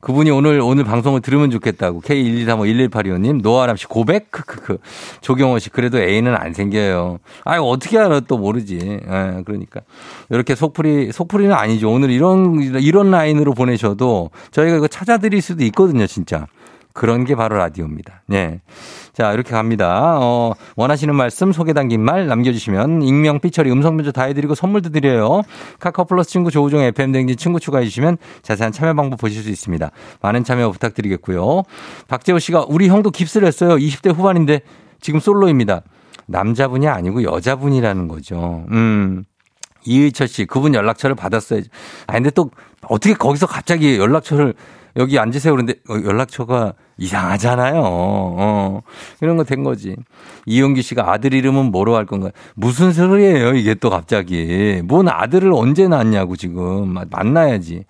그분이 오늘, 오늘 방송을 들으면 좋겠다고. K123511825님, 노아람 씨 고백? 크크크. 조경호 씨, 그래도 애인은 안 생겨요. 아유, 어떻게 알아? 또 모르지. 예, 그러니까. 이렇게 속풀이, 속풀이는 아니죠. 오늘 이런, 이런 라인으로 보내셔도 저희가 이거 찾아드릴 수도 있거든요, 진짜. 그런 게 바로 라디오입니다. 네. 자, 이렇게 갑니다. 어, 원하시는 말씀, 소개 담긴 말 남겨주시면 익명, 삐처리, 음성변조 다 해드리고 선물도 드려요. 카카오 플러스 친구 조우종 FM 댕진 친구 추가해주시면 자세한 참여 방법 보실 수 있습니다. 많은 참여 부탁드리겠고요. 박재호 씨가 우리 형도 깁스를 했어요. 20대 후반인데 지금 솔로입니다. 남자분이 아니고 여자분이라는 거죠. 음. 이의철 씨, 그분 연락처를 받았어야지. 아, 근데 또 어떻게 거기서 갑자기 연락처를 여기 앉으세요. 그런데 어, 연락처가 이상하잖아요. 어. 이런 거 된 거지. 이용기 씨가 아들 이름은 뭐로 할 건가요? 무슨 소리예요, 이게 또 갑자기. 뭔 아들을 언제 낳냐고 지금. 마- 만나야지.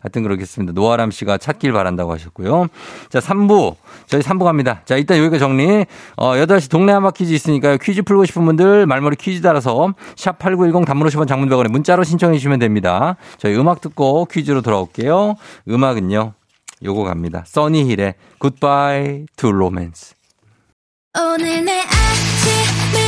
하여튼 그렇겠습니다. 노아람 씨가 찾길 바란다고 하셨고요. 자, 3부. 저희 3부 갑니다. 자, 이따 여기가 정리. 어, 8시 동네 한바 퀴즈 있으니까요. 퀴즈 풀고 싶은 분들 말머리 퀴즈 따라서 샵8910 단문 50원 장문백원에 문자로 신청해 주시면 됩니다. 저희 음악 듣고 퀴즈로 돌아올게요. 음악은요. 요거 갑니다. 써니힐의 Goodbye to Romance. 오늘 내 아침을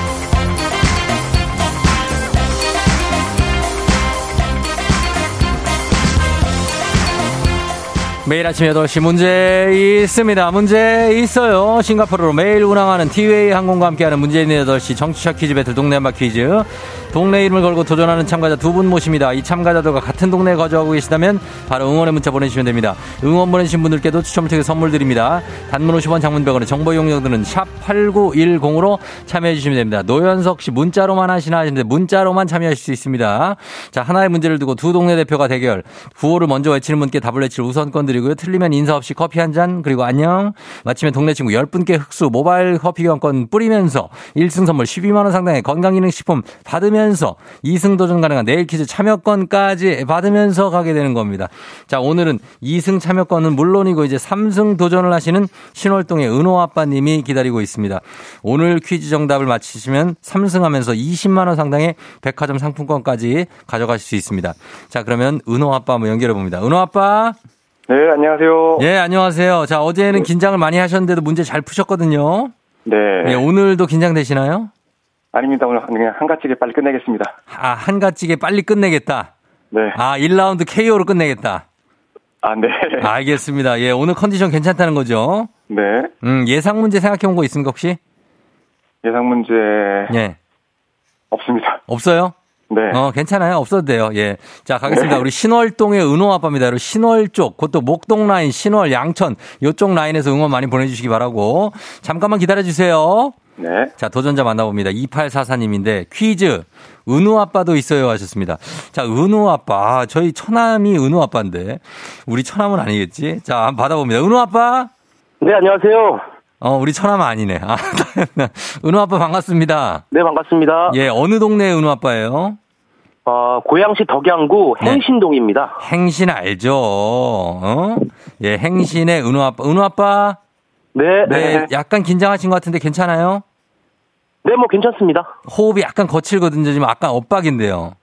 매일 아침 8시 문제 있습니다. 문제 있어요. 싱가포르로 매일 운항하는 티웨이 항공과 함께하는 문제 있는 8시 정치적 퀴즈 배틀 동네 한바 퀴즈. 동네 이름을 걸고 도전하는 참가자 두 분 모십니다. 이 참가자들과 같은 동네에 거주하고 계시다면 바로 응원의 문자 보내주시면 됩니다. 응원 보내주신 분들께도 추첨을 통해 선물 드립니다. 단문 50원 장문병원의 정보 이용료들은 샵 8910으로 참여해 주시면 됩니다. 노현석 씨 문자로만 하시나 하시는데 문자로만 참여하실 수 있습니다. 자, 하나의 문제를 두고 두 동네 대표가 대결. 구호를 먼저 외치는 분께 답을 외칠 우선권 드리고 요. 틀리면 인사 없이 커피 한 잔, 그리고 안녕. 마치면 동네 친구 10분께 흑수 모바일 커피 교환권 뿌리면서 1승 선물 12만원 상당의 건강기능식품 받으면서 2승 도전 가능한 내일 퀴즈 참여권까지 받으면서 가게 되는 겁니다. 자, 오늘은 2승 참여권은 물론이고 이제 3승 도전을 하시는 신월동의 은호 아빠님이 기다리고 있습니다. 오늘 퀴즈 정답을 맞히시면 3승 하면서 20만원 상당의 백화점 상품권까지 가져가실 수 있습니다. 자, 그러면 은호 아빠 한번 연결해 봅니다. 은호 아빠. 네, 안녕하세요. 예, 안녕하세요. 자, 어제는 긴장을 많이 하셨는데도 문제 잘 푸셨거든요. 네. 예, 오늘도 긴장되시나요? 아닙니다. 오늘 그냥 한가지게 빨리 끝내겠습니다. 아, 한가지게 빨리 끝내겠다. 네. 아, 1라운드 KO로 끝내겠다. 아, 네. 알겠습니다. 예, 오늘 컨디션 괜찮다는 거죠? 네. 음, 예상 문제 생각해 온 거 있습니까, 혹시? 예상 문제 예. 없습니다. 없어요? 네. 어, 괜찮아요. 없어도 돼요. 예. 자, 가겠습니다. 우리 신월동의 은호 아빠입니다. 여러분, 신월 쪽, 그것도 목동 라인, 신월, 양천, 요쪽 라인에서 응원 많이 보내주시기 바라고. 잠깐만 기다려주세요. 네. 자, 도전자 만나봅니다. 2844님인데, 퀴즈. 은우 아빠도 있어요 하셨습니다. 자, 은우 아빠. 아, 저희 처남이 은우 아빠인데. 우리 처남은 아니겠지? 자, 한번 받아봅니다. 은우 아빠? 네, 안녕하세요. 어, 우리 처남은 아니네. 아, 은우 아빠 반갑습니다. 네, 반갑습니다. 예, 어느 동네 은우 아빠예요? 어, 고양시 덕양구 네. 행신동입니다. 행신 알죠? 어? 예, 행신의 은우 아빠. 은우 아빠? 네, 네, 약간 긴장하신 것 같은데 괜찮아요? 네, 뭐 괜찮습니다. 호흡이 약간 거칠거든요. 지금 약간 엇박인데요.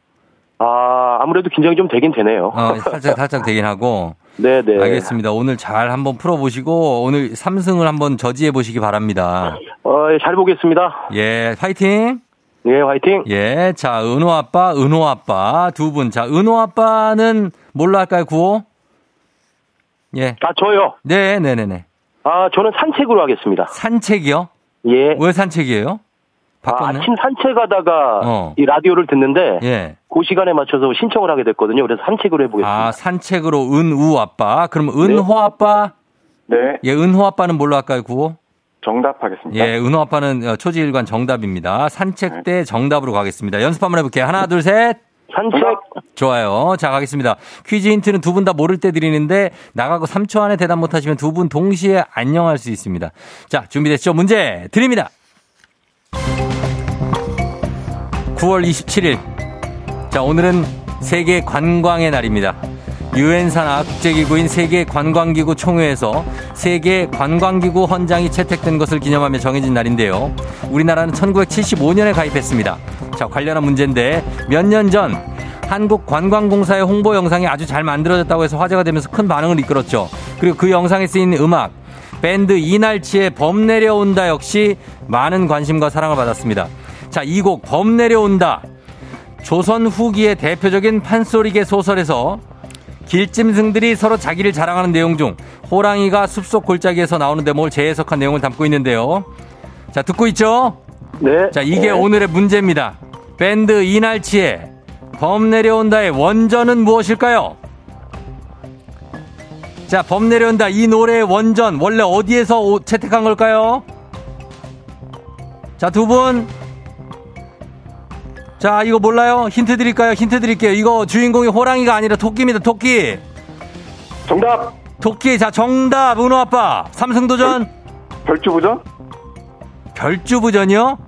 아, 아무래도 긴장이 좀 되긴 되네요. 어, 살짝, 살짝 되긴 하고. 네, 네. 알겠습니다. 오늘 잘 한번 풀어보시고, 오늘 3승을 한번 저지해 보시기 바랍니다. 어, 예, 잘 보겠습니다. 예, 파이팅! 예, 화이팅! 예, 자, 은호 아빠, 은호 아빠 두 분. 자, 은호 아빠는 뭘로 할까요, 구호? 예. 아, 저요? 네, 네 네 네. 아, 저는 산책으로 하겠습니다. 산책이요? 예. 왜 산책이에요? 아, 바꿨네? 아침 산책하다가 어. 이 라디오를 듣는데 예. 그 시간에 맞춰서 신청을 하게 됐거든요. 그래서 산책으로 해보겠습니다. 아, 산책으로 은우 아빠. 그럼 은호 아빠? 네. 예, 은호 아빠는 뭘로 할까요, 구호? 정답하겠습니다. 예, 은호 아빠는 어, 초지일관 정답입니다. 산책 때 정답으로 가겠습니다. 연습 한번 해볼게요. 하나, 둘, 셋. 산책. 좋아요. 자, 가겠습니다. 퀴즈 힌트는 두 분 다 모를 때 드리는데 나가고 3초 안에 대답 못하시면 두 분 동시에 안녕할 수 있습니다. 자, 준비됐죠? 문제 드립니다. 9월 27일. 자, 오늘은 세계 관광의 날입니다. 유엔 산하 국제기구인 세계관광기구 총회에서 세계관광기구 헌장이 채택된 것을 기념하며 정해진 날인데요. 우리나라는 1975년에 가입했습니다. 자, 관련한 문제인데 몇 년 전 한국관광공사의 홍보 영상이 아주 잘 만들어졌다고 해서 화제가 되면서 큰 반응을 이끌었죠. 그리고 그 영상에 쓰인 음악 밴드 이날치의 범 내려온다 역시 많은 관심과 사랑을 받았습니다. 자, 이 곡 범 내려온다. 조선 후기의 대표적인 판소리계 소설에서 길짐승들이 서로 자기를 자랑하는 내용 중 호랑이가 숲속 골짜기에서 나오는 대목을 재해석한 내용을 담고 있는데요. 자, 듣고 있죠? 네. 자, 이게 네. 오늘의 문제입니다. 밴드 이날치의 범 내려온다의 원전은 무엇일까요? 자, 범 내려온다 이 노래의 원전 원래 어디에서 오- 채택한 걸까요? 자, 두 분. 자, 이거 몰라요? 힌트 드릴까요? 힌트 드릴게요. 이거 주인공이 호랑이가 아니라 토끼입니다. 토끼. 정답. 토끼. 자, 정답. 은호 아빠. 삼성도전. 별 주부전? 별주부전이요?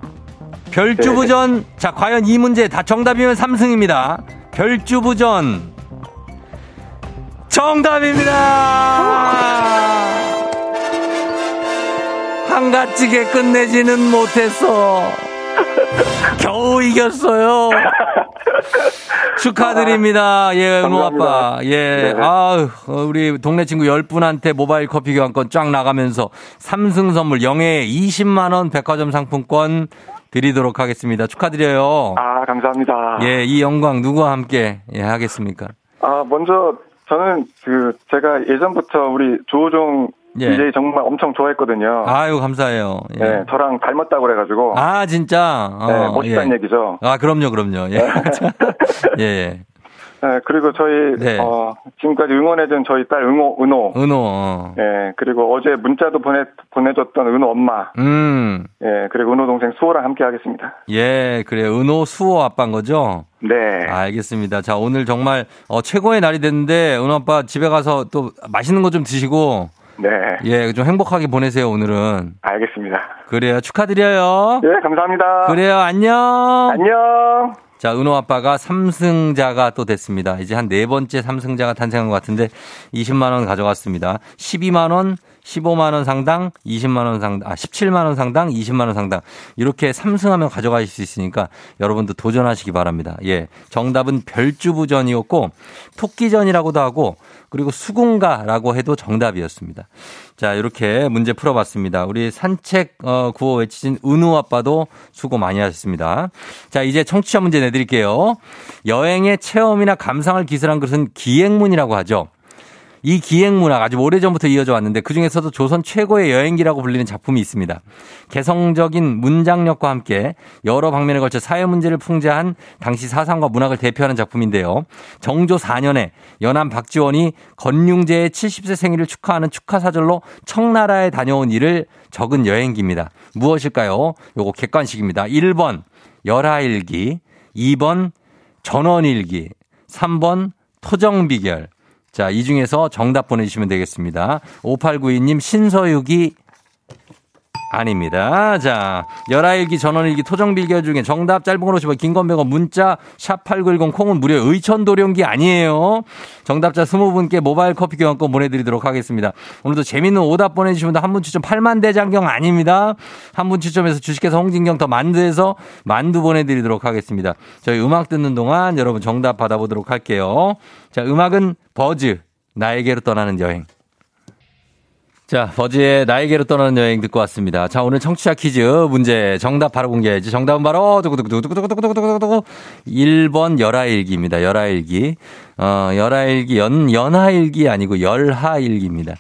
별주부전. 자, 과연 이 문제 다 정답이면 3승입니다. 별주부전. 정답입니다. 한가지게 끝내지는 못했어. 겨우 이겼어요. 축하드립니다. 예, 은호 아빠. 예, 아우, 어, 우리 동네 친구 10분한테 모바일 커피 교환권 쫙 나가면서 삼승 선물 영예 20만원 백화점 상품권 드리도록 하겠습니다. 축하드려요. 아, 감사합니다. 예, 이 영광 누구와 함께 예, 하겠습니까? 아, 먼저 저는 그 제가 예전부터 우리 조우종 예. DJ 정말 엄청 좋아했거든요. 아유, 감사해요. 예. 네, 저랑 닮았다고 그래가지고. 아, 진짜? 어, 네, 멋있다는 예. 얘기죠. 아, 그럼요, 그럼요. 예. 예, 예. 네, 그리고 저희 네. 어, 지금까지 응원해준 저희 딸 은호, 은호. 은호. 어. 네, 그리고 어제 문자도 보내 보내줬던 은호 엄마. 음. 예, 그리고 은호 동생 수호랑 함께 하겠습니다. 예, 그래. 은호 수호 아빠인 거죠? 네. 알겠습니다. 자, 오늘 정말 어, 최고의 날이 됐는데, 은호 아빠 집에 가서 또 맛있는 거 좀 드시고, 네. 예, 좀 행복하게 보내세요, 오늘은. 알겠습니다. 그래요. 축하드려요. 예, 감사합니다. 그래요. 안녕. 안녕. 자, 은호 아빠가 3승자가 또 됐습니다. 이제 한 네 번째 3승자가 탄생한 것 같은데 20만 원 가져갔습니다. 12만 원, 15만 원 상당, 20만 원 상당, 아, 17만 원 상당, 20만 원 상당. 이렇게 3승하면 가져가실 수 있으니까 여러분도 도전하시기 바랍니다. 예. 정답은 별주부전이었고 토끼전이라고도 하고 그리고 수군가라고 해도 정답이었습니다. 자, 이렇게 문제 풀어봤습니다. 우리 산책 어, 구호 외치신 은우 아빠도 수고 많이 하셨습니다. 자, 이제 청취자 문제 내드릴게요. 여행의 체험이나 감상을 기술한 것은 기행문이라고 하죠. 이 기행 문화가 아주 오래전부터 이어져 왔는데 그중에서도 조선 최고의 여행기라고 불리는 작품이 있습니다. 개성적인 문장력과 함께 여러 방면에 걸쳐 사회 문제를 풍자한 당시 사상과 문학을 대표하는 작품인데요. 정조 4년에 연암 박지원이 건융제의 70세 생일을 축하하는 축하사절로 청나라에 다녀온 일을 적은 여행기입니다. 무엇일까요? 요거 객관식입니다. 1번 열하일기, 2번 전원일기, 3번 토정비결. 자, 이 중에서 정답 보내주시면 되겠습니다. 5892님 신서유기 아닙니다. 자, 열하일기, 전원일기, 토정비결 중에 정답 짧은 걸 오시면 긴건 100원 문자 샵8910 콩은 무료 의천도령기 아니에요. 정답자 20분께 모바일 커피 교환권 보내드리도록 하겠습니다. 오늘도 재밌는 오답 보내주시면 한 분 추첨 8만 대장경 아닙니다. 한 분 추첨해서 주식회사 홍진경 더 만두에서 만두 보내드리도록 하겠습니다. 저희 음악 듣는 동안 여러분 정답 받아보도록 할게요. 자, 음악은 버즈, 나에게로 떠나는 여행. 자, 버지의 나에게로 떠나는 여행 듣고 왔습니다. 자, 오늘 청취자 퀴즈 문제 정답 바로 공개해야지. 정답은 바로, 두구두구두구두구두구두구두구 1번 열하일기입니다. 열하일기. 어, 열하일기, 연, 연하일기 아니고 열하일기입니다.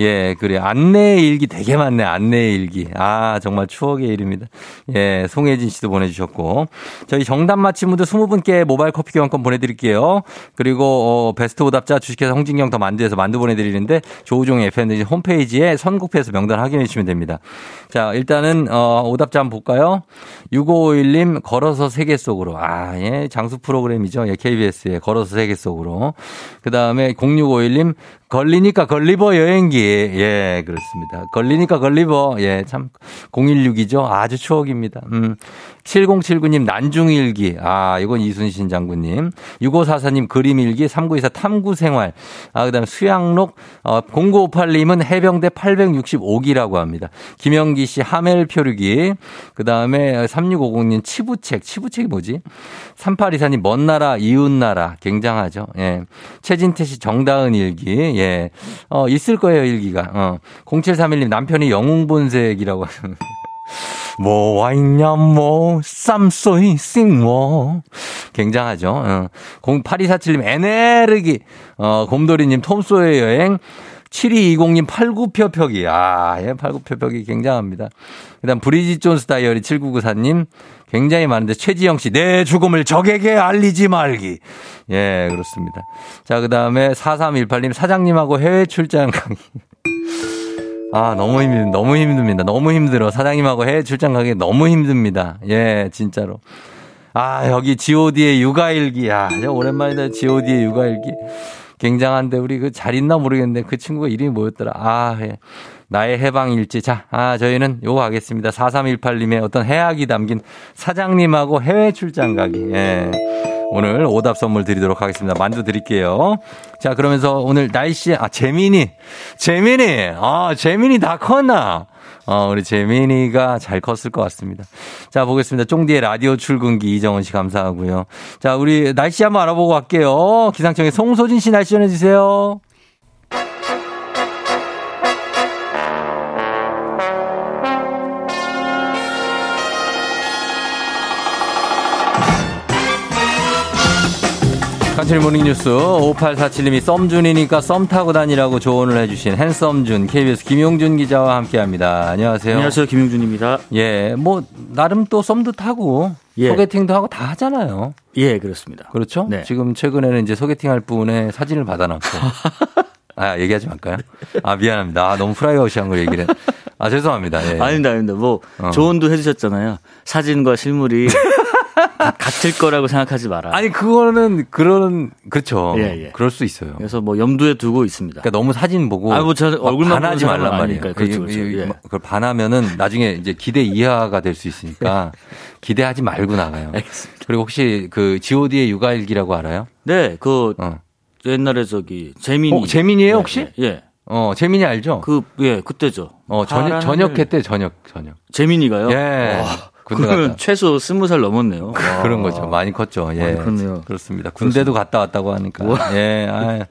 예, 그래. 안내의 일기 되게 많네. 안내의 일기. 아, 정말 추억의 일입니다. 예, 송혜진 씨도 보내주셨고. 저희 정답 맞힌 분들 20분께 모바일 커피 교환권 보내드릴게요. 그리고, 어, 베스트 오답자 주식회사 홍진경 더 만두에서 만두 보내드리는데 조우종의 FND 홈페이지에 선곡표에서 명단 확인해 주시면 됩니다. 자, 일단은, 어, 오답자 한번 볼까요? 6551님, 걸어서 세계 속으로. 아, 예, 장수 프로그램이죠. 예, KBS에 걸어서 세계 속으로. 그 다음에 0651님, 걸리니까 걸리버 여행기. 예, 그렇습니다. 걸리니까 걸리버. 예, 참, 016이죠. 아주 추억입니다. 음. 7079님 난중일기. 아, 이건 이순신 장군님. 6544님 그림일기. 3924 탐구생활. 아, 그 다음에 수양록. 어, 0958님은 해병대 865기라고 합니다. 김영기 씨 하멜 표류기. 그 다음에 3650님 치부책. 치부책이 뭐지? 3824님 먼 나라, 이웃 나라. 굉장하죠. 예. 최진태 씨 정다은 일기. 예. 어, 있을 거예요, 일기가. 어. 0731님 남편이 영웅본색이라고 하시는. 뭐 와 있냐 뭐 쌈소이 싱 뭐 굉장하죠. 어. 082477님 에네르기 어 곰돌이님 톰소의 여행 7220님 팔구표표기. 아, 예, 팔구표표기 굉장합니다. 그 다음 브리짓 존스 다이어리 7994님 굉장히 많은데 최지영 씨, 내 죽음을 적에게 알리지 말기. 예, 그렇습니다. 자, 그 다음에 4318님 사장님하고 해외 출장 강의. 아, 너무 힘, 너무 힘듭니다. 너무 힘들어. 사장님하고 해외 출장 가기 너무 힘듭니다. 예, 진짜로. 아, 여기 GOD의 육아일기. 아, 오랜만이다. GOD의 육아일기. 굉장한데, 우리 그 잘 있나 모르겠는데, 그 친구가 이름이 뭐였더라. 아, 예. 나의 해방일지. 자, 아, 저희는 요거 하겠습니다. 4318님의 어떤 해악이 담긴 사장님하고 해외 출장 가기. 예. 오늘 오답 선물 드리도록 하겠습니다. 만두 드릴게요. 자, 그러면서 오늘 날씨, 아, 재민이. 재민이. 아, 재민이 다 컸나? 어, 우리 재민이가 잘 컸을 것 같습니다. 자, 보겠습니다. 쫑디의 라디오 출근기 이정원 씨 감사하고요. 자, 우리 날씨 한번 알아보고 갈게요. 기상청의 송소진 씨 날씨 전해주세요. 간추리 모닝뉴스 5847님이 썸준이니까 썸 타고 다니라고 조언을 해주신 핸섬준 KBS 김용준 기자와 함께합니다. 안녕하세요. 안녕하세요. 김용준입니다. 예, 뭐 나름 또 썸도 타고 예. 소개팅도 하고 다 하잖아요. 예, 그렇습니다. 그렇죠? 네. 지금 최근에는 이제 소개팅할 분의 사진을 받아놨고. 아, 얘기하지 말까요? 아, 미안합니다. 아, 너무 프라이버시한 걸 얘기를. 해. 아, 죄송합니다. 예. 아닙니다, 아닙니다. 뭐 어. 조언도 해주셨잖아요. 사진과 실물이 가- 같을 거라고 생각하지 마라. 아니, 그거는, 그런, 그렇죠. 예, 예. 그럴 수 있어요. 그래서 뭐 염두에 두고 있습니다. 그러니까 너무 사진 보고. 아, 뭐저 막 얼굴만 반하지 말란 말이에요. 그렇죠, 이- 그렇죠. 이- 예. 그걸 반하면은 나중에 이제 기대 이하가 될 수 있으니까 기대하지 말고 나가요. 알겠습니다. 그리고 혹시 그 G.O.D의 육아일기라고 알아요? 네, 그 어. 옛날에 저기 재민이. 어, 재민이에요, 혹시? 예. 예. 어, 재민이 알죠? 그, 예, 그때죠. 어, 저녁, 저녁. 했대, 저녁, 저녁. 재민이가요? 예. 와, 군대 갔다. 최소 스무 살 넘었네요. 와. 그런 거죠. 많이 컸죠. 예. 많이 컸네요. 그렇습니다. 군대도 갔다 왔다고 하니까. 예. 아.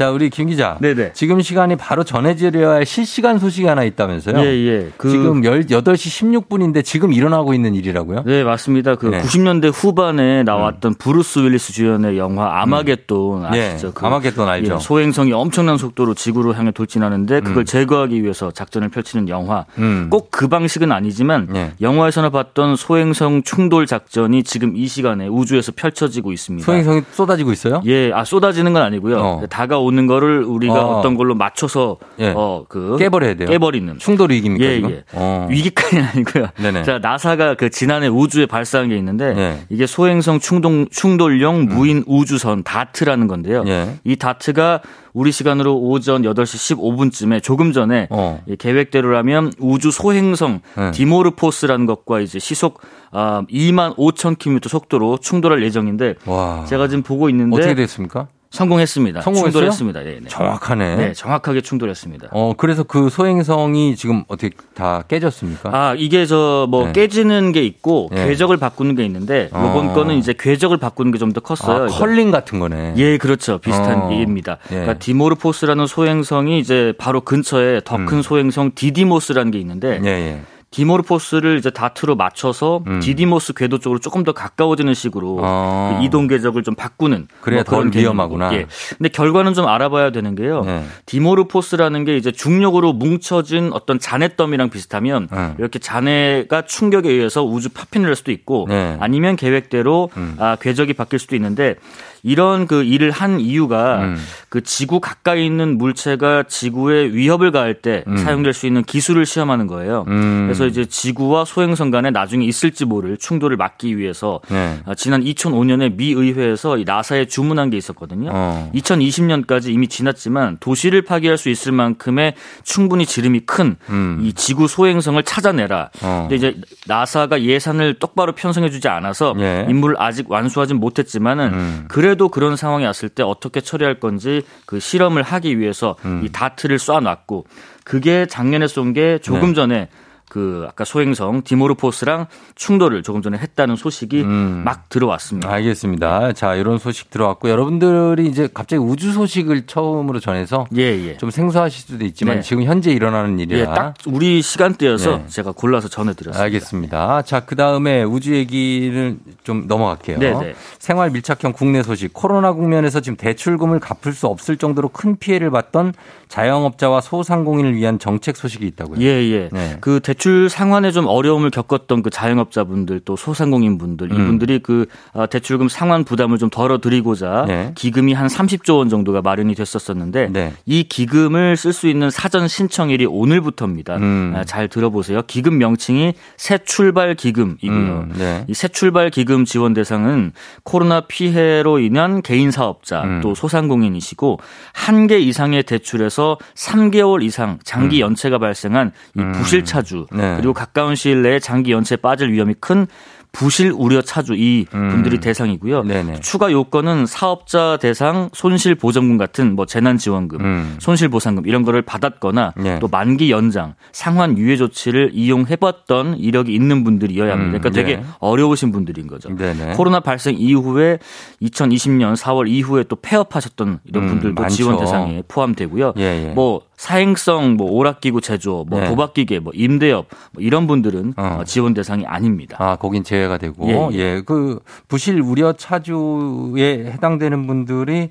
자, 우리 김 기자. 네네. 지금 시간이 바로 전해드려야 할 실시간 소식이 하나 있다면서요? 예, 예. 그- 지금 18시 16분인데 지금 일어나고 있는 일이라고요? 네, 맞습니다. 그 네. 90년대 후반에 나왔던 브루스 윌리스 주연의 영화 아마겟돈 아시죠? 예, 아마겟돈 알죠. 예, 소행성이 엄청난 속도로 지구로 향해 돌진하는데 그걸 제거하기 위해서 작전을 펼치는 영화. 음. 꼭그 방식은 아니지만 예. 영화에서나 봤던 소행성 충돌 작전이 지금 이 시간에 우주에서 펼쳐지고 있습니다. 소행성이 쏟아지고 있어요? 예, 아 쏟아지는 건 아니고요. 어. 다가오 는 거를 우리가 어. 어. 떤 걸로 맞춰서 예. 어그 깨버려야 돼요? 깨버리는 충돌 위기입니까? 예? 예. 어. 위기까지는 아니고요. 네네. 자, 나사가 그 지난해 우주에 발사한 게 있는데 예. 이게 소행성 충동 충돌용 무인 우주선 다트라는 건데요. 예. 이 다트가 우리 시간으로 오전 8시 15분쯤에 조금 전에 어. 이 계획대로라면 우주 소행성 예. 디모르포스라는 것과 이제 시속 아, 2만 5천 킬로미터 속도로 충돌할 예정인데 와. 제가 지금 보고 있는데 어떻게 됐습니까? 성공했습니다. 성공했어요? 충돌했습니다. 네, 네. 정확하네. 네, 정확하게 충돌했습니다. 어, 그래서 그 소행성이 지금 어떻게 다 깨졌습니까? 아, 이게 저뭐 네. 깨지는 게 있고 예. 궤적을 바꾸는 게 있는데 어. 이번 거는 이제 궤적을 바꾸는 게 좀 더 컸어요. 아. 컬링 같은 거네. 예, 그렇죠. 비슷한 어. 얘기입니다. 예. 그러니까 디모르포스라는 소행성이 이제 바로 근처에 더큰 소행성 디디모스라는 게 있는데 음. 예, 예. 디모르포스를 이제 다트로 맞춰서 음. 디디모스 궤도 쪽으로 조금 더 가까워지는 식으로 어. 그 이동 궤적을 좀 바꾸는 그래야 그런 덜. 위험하구나. 예. 근데 결과는 좀 알아봐야 되는 게요. 네. 디모르포스라는 게 이제 중력으로 뭉쳐진 어떤 잔해더미랑 비슷하면 네. 이렇게 잔해가 충격에 의해서 우주 파편화 할 수도 있고 네. 아니면 계획대로 음. 아, 궤적이 바뀔 수도 있는데 이런 그 일을 한 이유가 음. 그 지구 가까이 있는 물체가 지구에 위협을 가할 때 음. 사용될 수 있는 기술을 시험하는 거예요. 음. 그래서 이제 지구와 소행성 간에 나중에 있을지 모를 충돌을 막기 위해서 네. 아, 지난 2005년에 미 의회에서 이 나사에 주문한 게 있었거든요. 어. 2020년까지 이미 지났지만 도시를 파괴할 수 있을 만큼의 충분히 지름이 큰이 음. 지구 소행성을 찾아내라. 어. 근데 이제 나사가 예산을 똑바로 편성해주지 않아서 예. 임무를 아직 완수하진 못했지만은 음. 그래도 그런 상황이 왔을 때 어떻게 처리할 건지 그 실험을 하기 위해서 음. 이 다트를 쏴놨고 그게 작년에 쏜 게 조금 네. 전에 그 아까 소행성 디모르포스랑 충돌을 조금 전에 했다는 소식이 음. 막 들어왔습니다. 알겠습니다. 자, 이런 소식 들어왔고 여러분들이 이제 갑자기 우주 소식을 처음으로 전해서 예, 예. 좀 생소하실 수도 있지만 네. 지금 현재 일어나는 일이라 예, 딱 우리 시간대여서 네. 제가 골라서 전해 드렸습니다. 알겠습니다. 자, 그 다음에 우주 얘기를 좀 넘어갈게요. 네, 네. 생활 밀착형 국내 소식. 코로나 국면에서 지금 대출금을 갚을 수 없을 정도로 큰 피해를 봤던 자영업자와 소상공인을 위한 정책 소식이 있다고요. 예, 예. 네. 그 대출 상환에 좀 어려움을 겪었던 그 자영업자분들 또 소상공인 분들 음. 이분들이 그 어, 대출금 상환 부담을 좀 덜어드리고자 네. 기금이 한 30조 원 정도가 마련이 됐었었는데 네. 이 기금을 쓸 수 있는 사전 신청일이 오늘부터입니다. 음. 아, 잘 들어보세요. 기금 명칭이 새 출발 기금이고요. 음, 네. 이새 출발 기금 지원 대상은 코로나 피해로 인한 개인 사업자 음. 또 소상공인이시고 한 개 이상의 대출에서 3개월 이상 장기 연체가 발생한 이 부실 차주 음. 네. 그리고 가까운 시일 내에 장기 연체에 빠질 위험이 큰 부실 우려 차주 이 분들이 음. 대상이고요. 네네. 추가 요건은 사업자 대상 손실 보전금 같은 뭐 재난 지원금, 음. 손실 보상금 이런 거를 받았거나 네. 또 만기 연장, 상환 유예 조치를 이용해 봤던 이력이 있는 분들이어야 합니다. 음, 그러니까 되게 네. 어려우신 분들인 거죠. 네네. 코로나 발생 이후에 2020년 4월 이후에 또 폐업하셨던 이런 음, 분들도 많죠. 지원 대상에 포함되고요. 예, 예. 뭐 사행성 뭐 오락기구 제조업, 뭐 네. 도박기계, 뭐 임대업 뭐 이런 분들은 어, 지원 대상이 아닙니다. 아, 거긴 제 외가 되고. 예, 예, 예. 그 부실 우려 차주에 해당되는 분들이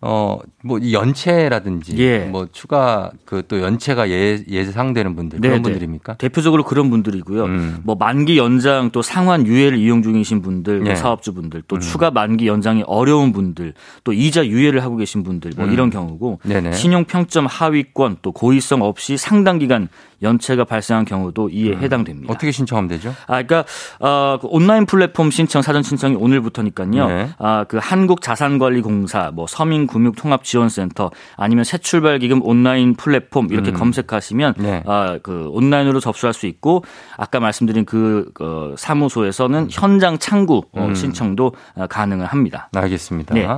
어, 뭐, 이 연체라든지, 예. 뭐, 추가, 그, 또 연체가 예, 예상되는 분들, 그런 네네. 분들입니까? 대표적으로 그런 분들이고요. 음. 뭐 만기 연장 또 상환 유예를 이용 중이신 분들, 뭐 예. 사업주분들, 또 음. 추가 만기 연장이 어려운 분들, 또 이자 유예를 하고 계신 분들, 뭐 음. 이런 경우고 네네. 신용 평점 하위권 또 고의성 없이 상당 기간 연체가 발생한 경우도 이에 해당됩니다. 음. 어떻게 신청하면 되죠? 아, 그러니까 어, 그 온라인 플랫폼 신청 사전 신청이 오늘부터니까요. 네. 아, 그 한국자산관리공사, 뭐 서민금융통합지원센터 아니면 새출발기금 온라인 플랫폼 이렇게 음. 검색하시면 네. 아, 그 온라인으로 접수할 수 있고 아까 말씀드린 그 어, 사무소에서는 현장 창구 어, 음. 신청도 어, 가능을 합니다. 알겠습니다. 네.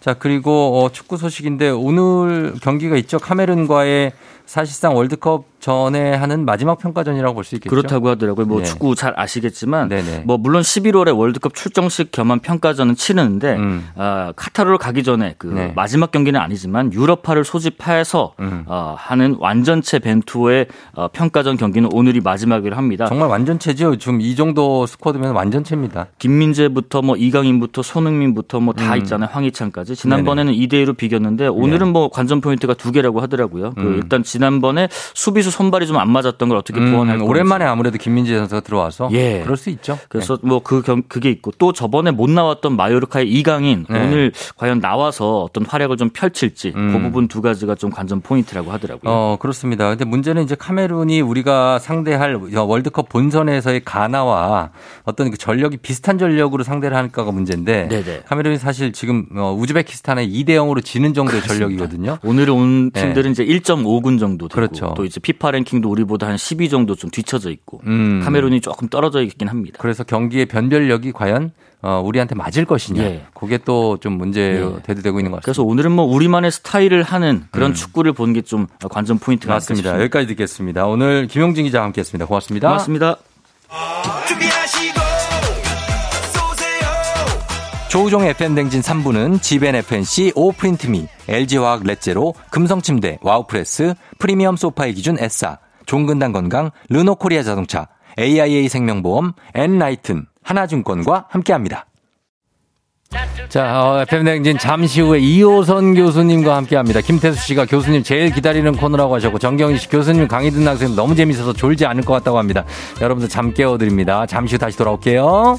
자, 그리고 어, 축구 소식인데 오늘 경기가 있죠. 카메룬과의 사실상 월드컵 전에 하는 마지막 평가전이라고 볼 수 있겠죠. 그렇다고 하더라고요. 뭐 네. 축구 잘 아시겠지만 네네. 뭐 물론 11월에 월드컵 출정식 겸한 평가전은 치르는데 음. 아, 카타르로 가기 전에 그 네. 마지막 경기는 아니지만 유럽파를 소집해서 음. 어, 하는 완전체 벤투의 어, 평가전 경기는 오늘이 마지막이라 합니다. 정말 완전체죠. 지금 이 정도 스쿼드면 완전체입니다. 김민재부터 뭐 이강인부터 손흥민부터 뭐다 음. 있잖아요. 황희찬까지. 지난번에는 2대 1로 비겼는데 오늘은 뭐 관전 포인트가 두 개라고 하더라고요. 그 네. 음. 일단 지난번에 수비수 손발이 좀 안 맞았던 걸 어떻게 보완할 음, 건지. 오랜만에 아무래도 김민재 선수가 들어와서 예. 그럴 수 있죠. 그래서 뭐그 그게 있고 또 저번에 못 나왔던 마요르카의 이강인 네. 오늘 과연 나와서 어떤 활약을 좀 펼칠지 음. 그 부분 두 가지가 좀 관전 포인트라고 하더라고요. 어, 그렇습니다. 근데 문제는 이제 카메룬이 우리가 상대할 월드컵 본선에서의 가나와 어떤 그 전력이 비슷한 전력으로 상대를 할까가 문제인데 네네. 카메룬이 사실 지금 어, 우즈베키스탄에 2대 0으로 지는 정도의 전력이거든요. 오늘 온 네. 팀들은 이제 1.5군 정도 되고 그렇죠. 또 이제 피파 랭킹도 우리보다 한 10위 정도 좀 뒤쳐져 있고 음. 카메룬이 조금 떨어져 있긴 합니다. 그래서 경기의 변별력이 과연 어, 우리한테 맞을 것이냐. 예. 그게 또 좀 문제 예. 대두되고 있는 것 같습니다. 그래서 오늘은 뭐 우리만의 스타일을 하는 그런 음. 축구를 보는 게 좀 관전 포인트가 맞습니다. 여기까지 듣겠습니다. 오늘 김용진 기자와 함께했습니다. 고맙습니다. 고맙습니다. 조우종의 FM대행진 3부는 지벤 FNC, 오프린트미, LG화학 렛제로, 금성침대, 와우프레스, 프리미엄 소파의 기준 S사, 종근당 건강, 르노코리아 자동차, AIA 생명보험, 엔라이튼, 하나증권과 함께합니다. 자, 어, FM댕진 잠시 후에 이호선 교수님과 함께 합니다. 김태수 씨가 교수님 제일 기다리는 코너라고 하셨고 정경희 씨 교수님 강의 듣는 학생 너무 재밌어서 졸지 않을 것 같다고 합니다. 여러분들 잠 깨워드립니다. 잠시 후 다시 돌아올게요.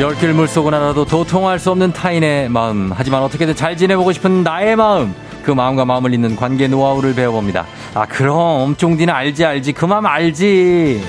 열길 물속은 하나도 도통할 수 없는 타인의 마음. 하지만 어떻게든 잘 지내보고 싶은 나의 마음. 그 마음과 마음을 잇는 관계 노하우를 배워봅니다. 아, 그럼. 쫑디는 알지, 알지. 그 마음 알지.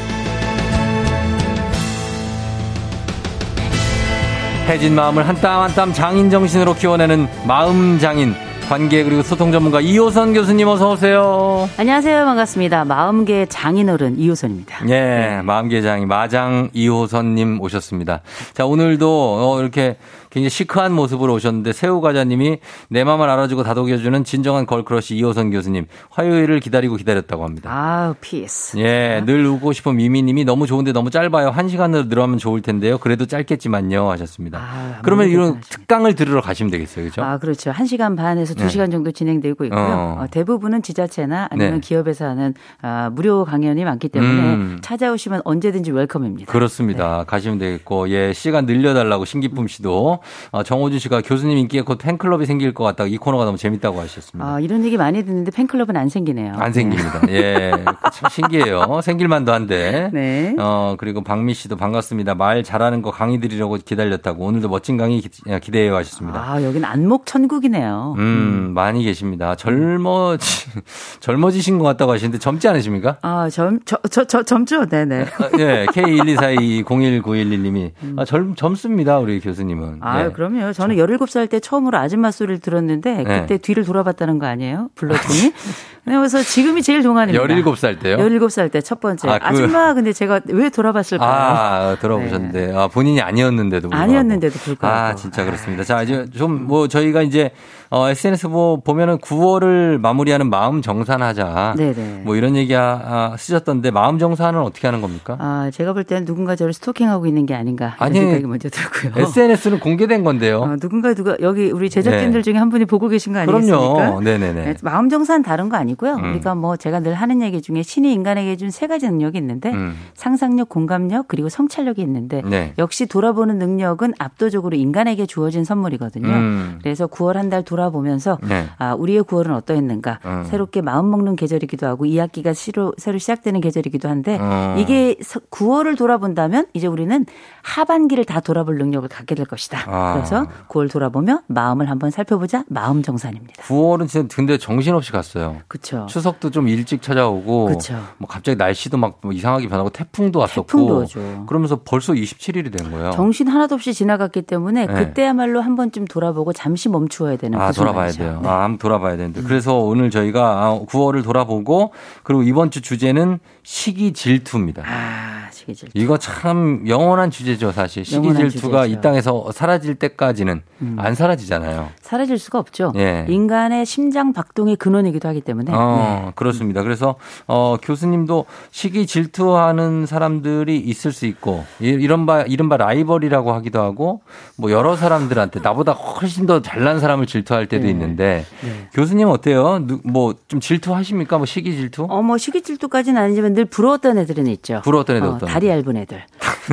해진 마음을 한 땀 한 땀 장인 정신으로 키워내는 마음 장인. 관계 그리고 소통 전문가 이호선 교수님 어서 오세요. 안녕하세요. 반갑습니다. 마음계 장인어른 이호선입니다. 예, 마음계장이 마장 이호선 님 오셨습니다. 자, 오늘도 어, 이렇게 굉장히 시크한 모습으로 오셨는데 새우 과자님이 내 마음을 알아주고 다독여주는 진정한 girl crush 이호선 교수님 화요일을 기다리고 기다렸다고 합니다. 아우, peace. 예, 늘 웃고 싶은 미미님이 너무 좋은데 너무 짧아요. 한 시간으로 늘어가면 좋을 텐데요. 그래도 짧겠지만요 하셨습니다. 아, 그러면 이런 특강을 들으러 가시면 되겠어요, 그렇죠? 아, 그렇죠. 1시간 반에서 네. 2시간 정도 진행되고 있고요. 어. 어, 대부분은 지자체나 아니면 네. 기업에서 하는 아, 무료 강연이 많기 때문에 음. 찾아오시면 언제든지 웰컴입니다. 그렇습니다. 가시면 되겠고, 예, 시간 늘려달라고 신기쁨 씨도 어, 정호준 씨가 교수님 인기에 곧 팬클럽이 생길 것 같다. 이 코너가 너무 재밌다고 하셨습니다. 아, 이런 얘기 많이 듣는데 팬클럽은 안 생기네요. 안 생깁니다. 예. 참 신기해요. 생길만도 한데. 네. 어, 그리고 박미 씨도 반갑습니다. 말 잘하는 거 강의 드리려고 기다렸다고. 오늘도 멋진 강의 기, 기대해 하셨습니다. 아, 여긴 안목 천국이네요. 음, 많이 계십니다. 젊어지, 젊어지신 것 같다고 하시는데 젊지 않으십니까? 아, 젊, 저, 저, 저, 젊죠? 네네. 아, 예, K124201911님이. 아, 젊, 젊습니다, 우리 교수님은. 아, 예. 그럼요. 저는 17살 때 처음으로 아줌마 소리를 들었는데 네. 그때 뒤를 돌아봤다는 거 아니에요? 불렀더니. 그래서 지금이 제일 동안입니다. 17살 때요? 17살 때 첫 번째. 아, 그- 아, 줌마 근데 제가 왜 돌아봤을까요? 아, 들어보셨는데. 아, 본인이 아니었는데도 불구하고. 아니었는데도 불구하고. 아, 진짜 그렇습니다. 자, 이제 좀 뭐 저희가 이제 어, SNS 뭐 보면은 9월을 마무리하는 마음 정산하자. 네네. 뭐 이런 얘기 아, 쓰셨던데 마음 정산은 어떻게 하는 겁니까? 아, 제가 볼 때는 누군가 저를 스토킹하고 있는 게 아닌가 아니, 생각이 먼저 들고요. SNS는 공 개된 건데요. 어, 누군가 누가 여기 우리 제작진들 네. 중에 한 분이 보고 계신 거 아니겠습니까? 그럼요. 네네네. 네, 마음 정산 다른 거 아니고요. 음. 우리가 뭐 제가 늘 하는 얘기 중에 신이 인간에게 준 세 가지 능력이 있는데 음. 상상력, 공감력 그리고 성찰력이 있는데 네. 역시 돌아보는 능력은 압도적으로 인간에게 주어진 선물이거든요. 음. 그래서 9월 한 달 돌아보면서 네. 아, 우리의 9월은 어떠했는가 음. 새롭게 마음 먹는 계절이기도 하고 2학기가 새로, 새로 시작되는 계절이기도 한데 어. 이게 9월을 돌아본다면 이제 우리는 하반기를 다 돌아볼 능력을 갖게 될 것이다. 아. 그래서 9월 돌아보며 마음을 한번 살펴보자. 마음 정산입니다. 9월은 진짜 근데 정신없이 갔어요. 그렇죠. 추석도 좀 일찍 찾아오고 그쵸. 뭐 갑자기 날씨도 막뭐 이상하게 변하고 태풍도 왔었고 태풍도 오죠. 그러면서 벌써 27일이 된 거예요. 정신 하나도 없이 지나갔기 때문에 네. 그때야말로 한 번쯤 돌아보고 잠시 멈추어야 되는 아, 그 돌아봐야. 돼요. 네. 아, 한번 돌아봐야 되는데. 그래서 오늘 저희가 9월을 돌아보고 그리고 이번 주 주제는 시기 질투입니다. 아, 시기 질투. 이거 참 영원한 주제죠, 사실. 시기 질투가 주제죠. 음. 이 땅에서 사라질 때까지는 안 사라지잖아요. 사라질 수가 없죠. 예. 인간의 심장 박동의 근원이기도 하기 때문에. 어, 네. 그렇습니다. 그래서 어, 교수님도 시기 질투하는 사람들이 있을 수 있고 이- 이런 바 이른바 라이벌이라고 하기도 하고 뭐 여러 사람들한테 나보다 훨씬 더 잘난 사람을 질투할 때도 네. 있는데 네. 교수님 어때요? 뭐 좀 질투하십니까? 뭐 시기 질투? 어, 뭐 시기 질투까지는 아니지만 늘 부러웠던 애들은 있죠. 부러웠던 애들 어, 어떤 다리 얇은 애들.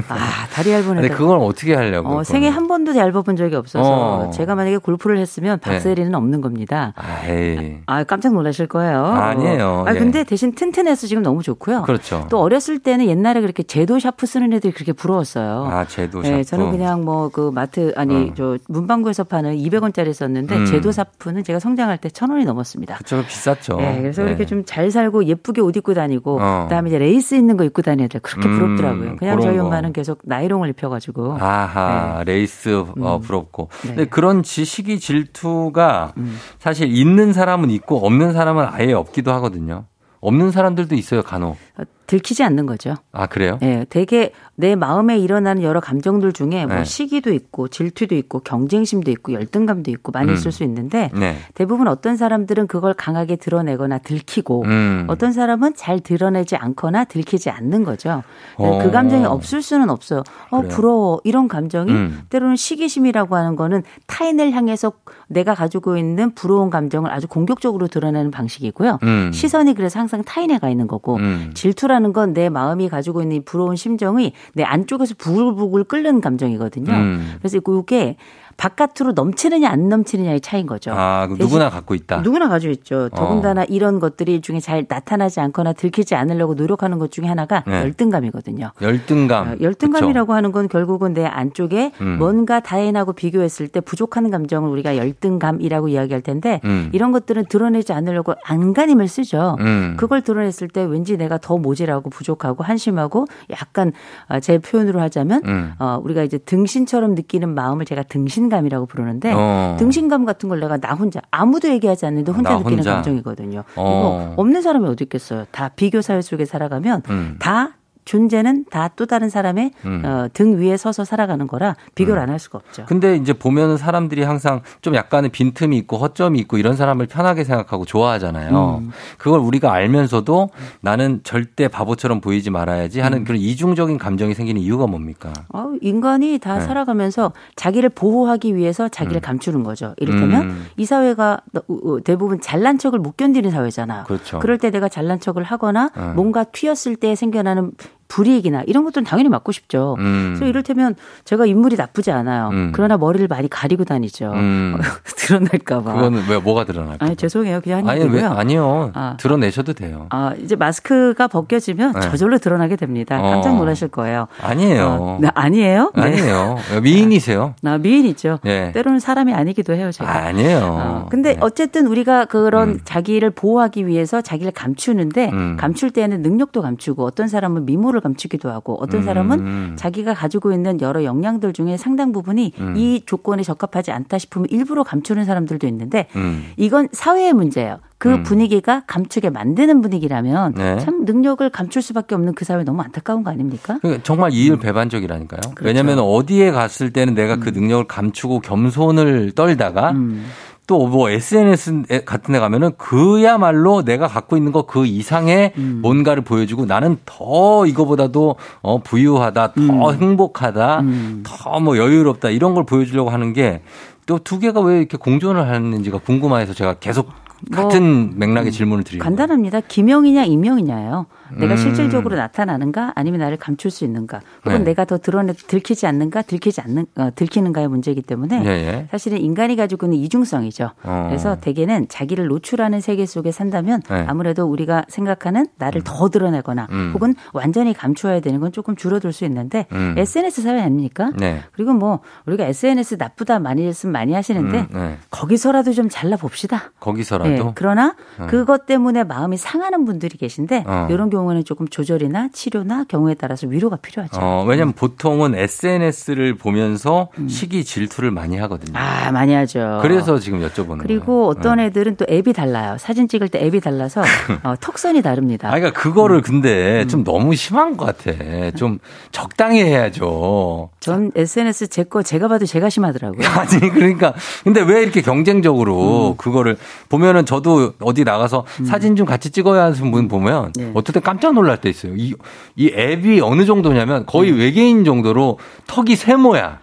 아, 다리 얇은 근데 애들. 그걸 어떻게 하려고? 어, 생애 한 번도 얇아본 적이 없어서 어. 제가 만약에 골프를 했으면 네. 박세리는 없는 겁니다. 에이. 아, 깜짝 놀라실 거예요. 아 니에요. 아, 예. 근데 대신 튼튼해서 지금 너무 좋고요. 그렇죠. 또 어렸을 때는 옛날에 그렇게 제도 샤프 쓰는 애들이 그렇게 부러웠어요. 아, 제도 네, 샤프. 저는 그냥 뭐 그 마트 아니 어. 저 문방구에서 파는 200원짜리 썼는데 음. 제도 샤프는 제가 성장할 때 1,000원이 넘었습니다. 그쵸, 비쌌죠. 네, 그래서 네. 이렇게 좀 잘 살고 예쁘게 옷 입고 다니고 어. 그다음에 이제 레이스 있는 거 입고 다니는 애들 그렇게 음, 부 럽더라고요. 그냥 그런 저희 거. 엄마는 계속 나이롱을 입혀가지고 아하, 레이스 어, 음. 부럽고. 네. 근데 그런 시기 질투가 음. 사실 있는 사람은 있고 없는 사람은 아예 없기도 하거든요. 없는 사람들도 있어요, 간혹. 어, 들키지 않는 거죠. 아, 그래요? 네, 되게 내 마음에 일어나는 여러 감정들 중에 뭐 네. 시기도 있고 질투도 있고 경쟁심도 있고 열등감도 있고 많이 음. 있을 수 있는데 네. 대부분 어떤 사람들은 그걸 강하게 드러내거나 들키고 음. 어떤 사람은 잘 드러내지 않거나 들키지 않는 거죠. 어. 그 감정이 없을 수는 없어요. 어, 그래요? 부러워. 이런 감정이 음. 때로는 시기심이라고 하는 거는 타인을 향해서 내가 가지고 있는 부러운 감정을 아주 공격적으로 드러내는 방식이고요. 음. 시선이 그래서 항상 타인에 가 있는 거고 음. 질투라는 건 내 마음이 가지고 있는 이 부러운 심정이 내 안쪽에서 부글부글 끓는 감정이거든요. 음. 그래서 이게 바깥으로 넘치느냐 안 넘치느냐의 차이인 거죠. 아, 누구나 갖고 있다. 누구나 가지고 있죠. 어. 더군다나 이런 것들이 중에 잘 나타나지 않거나 들키지 않으려고 노력하는 것 중에 하나가 네. 열등감이거든요. 열등감. 어, 열등감이라고 하는 건 결국은 내 안쪽에 음. 뭔가 타인하고 비교했을 때 부족한 감정을 우리가 열등감이라고 이야기할 텐데 음. 이런 것들은 드러내지 않으려고 안간힘을 쓰죠. 음. 그걸 드러냈을 때 왠지 내가 더 모질하고 부족하고 한심하고 약간 어, 제 표현으로 하자면 음. 어, 우리가 이제 등신처럼 느끼는 마음을 제가 등신 감이라고 부르는데 어. 등신감 같은 걸 내가 나 혼자 아무도 얘기하지 않는데 혼자 나 느끼는 혼자. 감정이거든요. 어. 이거 없는 사람이 어디 있겠어요. 다 비교 사회 속에 살아가면 음. 다 존재는 다 또 다른 사람의 음. 어, 등 위에 서서 살아가는 거라 비교를 안할 수가 없죠. 근데 이제 보면은 사람들이 항상 좀 약간의 빈틈이 있고 허점이 있고 이런 사람을 편하게 생각하고 좋아하잖아요. 음. 그걸 우리가 알면서도 나는 절대 바보처럼 보이지 말아야지 음. 하는 그런 이중적인 감정이 생기는 이유가 뭡니까? 어, 인간이 다 네. 살아가면서 자기를 보호하기 위해서 자기를 감추는 거죠. 이를테면 음. 이 사회가 어, 대부분 잘난 척을 못 견디는 사회잖아요. 그렇죠. 럴때 내가 잘난 척을 하거나 어. 뭔가 튀었을 때 생겨나는 불이익이나 이런 것들은 당연히 막고 싶죠. 음. 그래서 이를테면 제가 인물이 나쁘지 않아요. 음. 그러나 머리를 많이 가리고 다니죠. 음. 드러날까봐. 그거는 왜 뭐가 드러날까? 아니 죄송해요. 그냥 한 아니, 왜, 얘기고요. 아니요. 아. 드러내셔도 돼요. 아, 이제 마스크가 벗겨지면 네. 저절로 드러나게 됩니다. 깜짝 어. 놀라실 거예요. 아니에요. 어, 네, 아니에요? 네. 아니에요. 미인이세요. 나 미인이죠. 예. 때로는 사람이 아니기도 해요, 제가. 아 니에요. 어, 근데 네. 어쨌든 우리가 그런 음. 자기를 보호하기 위해서 자기를 감추는데 음. 감출 때에는 능력도 감추고 어떤 사람은 미모를 감추기도 하고 어떤 사람은 음. 자기가 가지고 있는 여러 역량들 중에 상당 부분이 음. 이 조건에 적합하지 않다 싶으면 일부러 감추는 사람들도 있는데 음. 이건 사회의 문제예요. 그 음. 분위기가 감추게 만드는 분위기라면 네. 참 능력을 감출 수밖에 없는 그 사회 너무 안타까운 거 아닙니까? 그러니까 정말 이율배반적이라니까요. 그렇죠. 왜냐하면 어디에 갔을 때는 내가 그 능력을 감추고 겸손을 떨다가 음. 또 뭐 SNS 같은 데 가면은 그야말로 내가 갖고 있는 거 그 이상의 음. 뭔가를 보여주고 나는 더 이거보다도 어 부유하다, 더 음. 행복하다, 더뭐 여유롭다 이런 걸 보여주려고 하는 게 또 두 개가 왜 이렇게 공존을 하는지가 궁금해서 제가 계속 같은 맥락의 질문을 드리는. 뭐, 음, 간단합니다. 기명이냐 이명이냐예요. 내가 음. 실질적으로 나타나는가 아니면 나를 감출 수 있는가 혹은 네. 내가 더 드러내 들키지 않는가 들키지 않는 어, 들키는가의 문제이기 때문에 예, 예. 사실은 인간이 가지고 있는 이중성이죠. 어. 그래서 대개는 자기를 노출하는 세계 속에 산다면 네. 아무래도 우리가 생각하는 나를 더 드러내거나 음. 혹은 완전히 감추어야 되는 건 조금 줄어들 수 있는데 음. SNS 사회 아닙니까? 네. 그리고 뭐 우리가 SNS 나쁘다 많이 했으면 많이 하시는데 음, 네. 거기서라도 좀 잘나 봅시다. 거기서라 도 예, 그러나 음. 그것 때문에 마음이 상하는 분들이 계신데 어. 이런 경우에는 조금 조절이나 치료나 경우에 따라서 위로가 필요하죠. 어, 왜냐면 보통은 SNS를 보면서 시기 질투를 많이 하거든요. 음. 아 많이 하죠. 그래서 지금 여쭤보는 그리고 거예요. 어떤 네. 애들은 또 앱이 달라요. 사진 찍을 때 앱이 달라서 어, 턱선이 다릅니다. 아, 그러니까 그거를 근데 좀 너무 심한 것 같아. 좀 적당히 해야죠. 전 SNS 제 거 제가 봐도 제가 심하더라고요. 아니 그러니까 근데 왜 이렇게 경쟁적으로 음. 그거를 보면 은 저도 어디 나가서 사진 좀 같이 찍어야 하는 분 보면 네. 어떨 때 깜짝 놀랄 때 있어요. 이, 이 앱이 어느 정도냐면 거의 네. 외계인 정도로 턱이 세모야.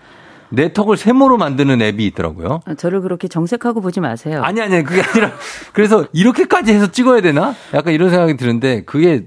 내 턱을 세모로 만드는 앱이 있더라고요. 저를 그렇게 정색하고 보지 마세요. 아니 아니 그게 아니라 그래서 이렇게까지 해서 찍어야 되나? 약간 이런 생각이 드는데 그게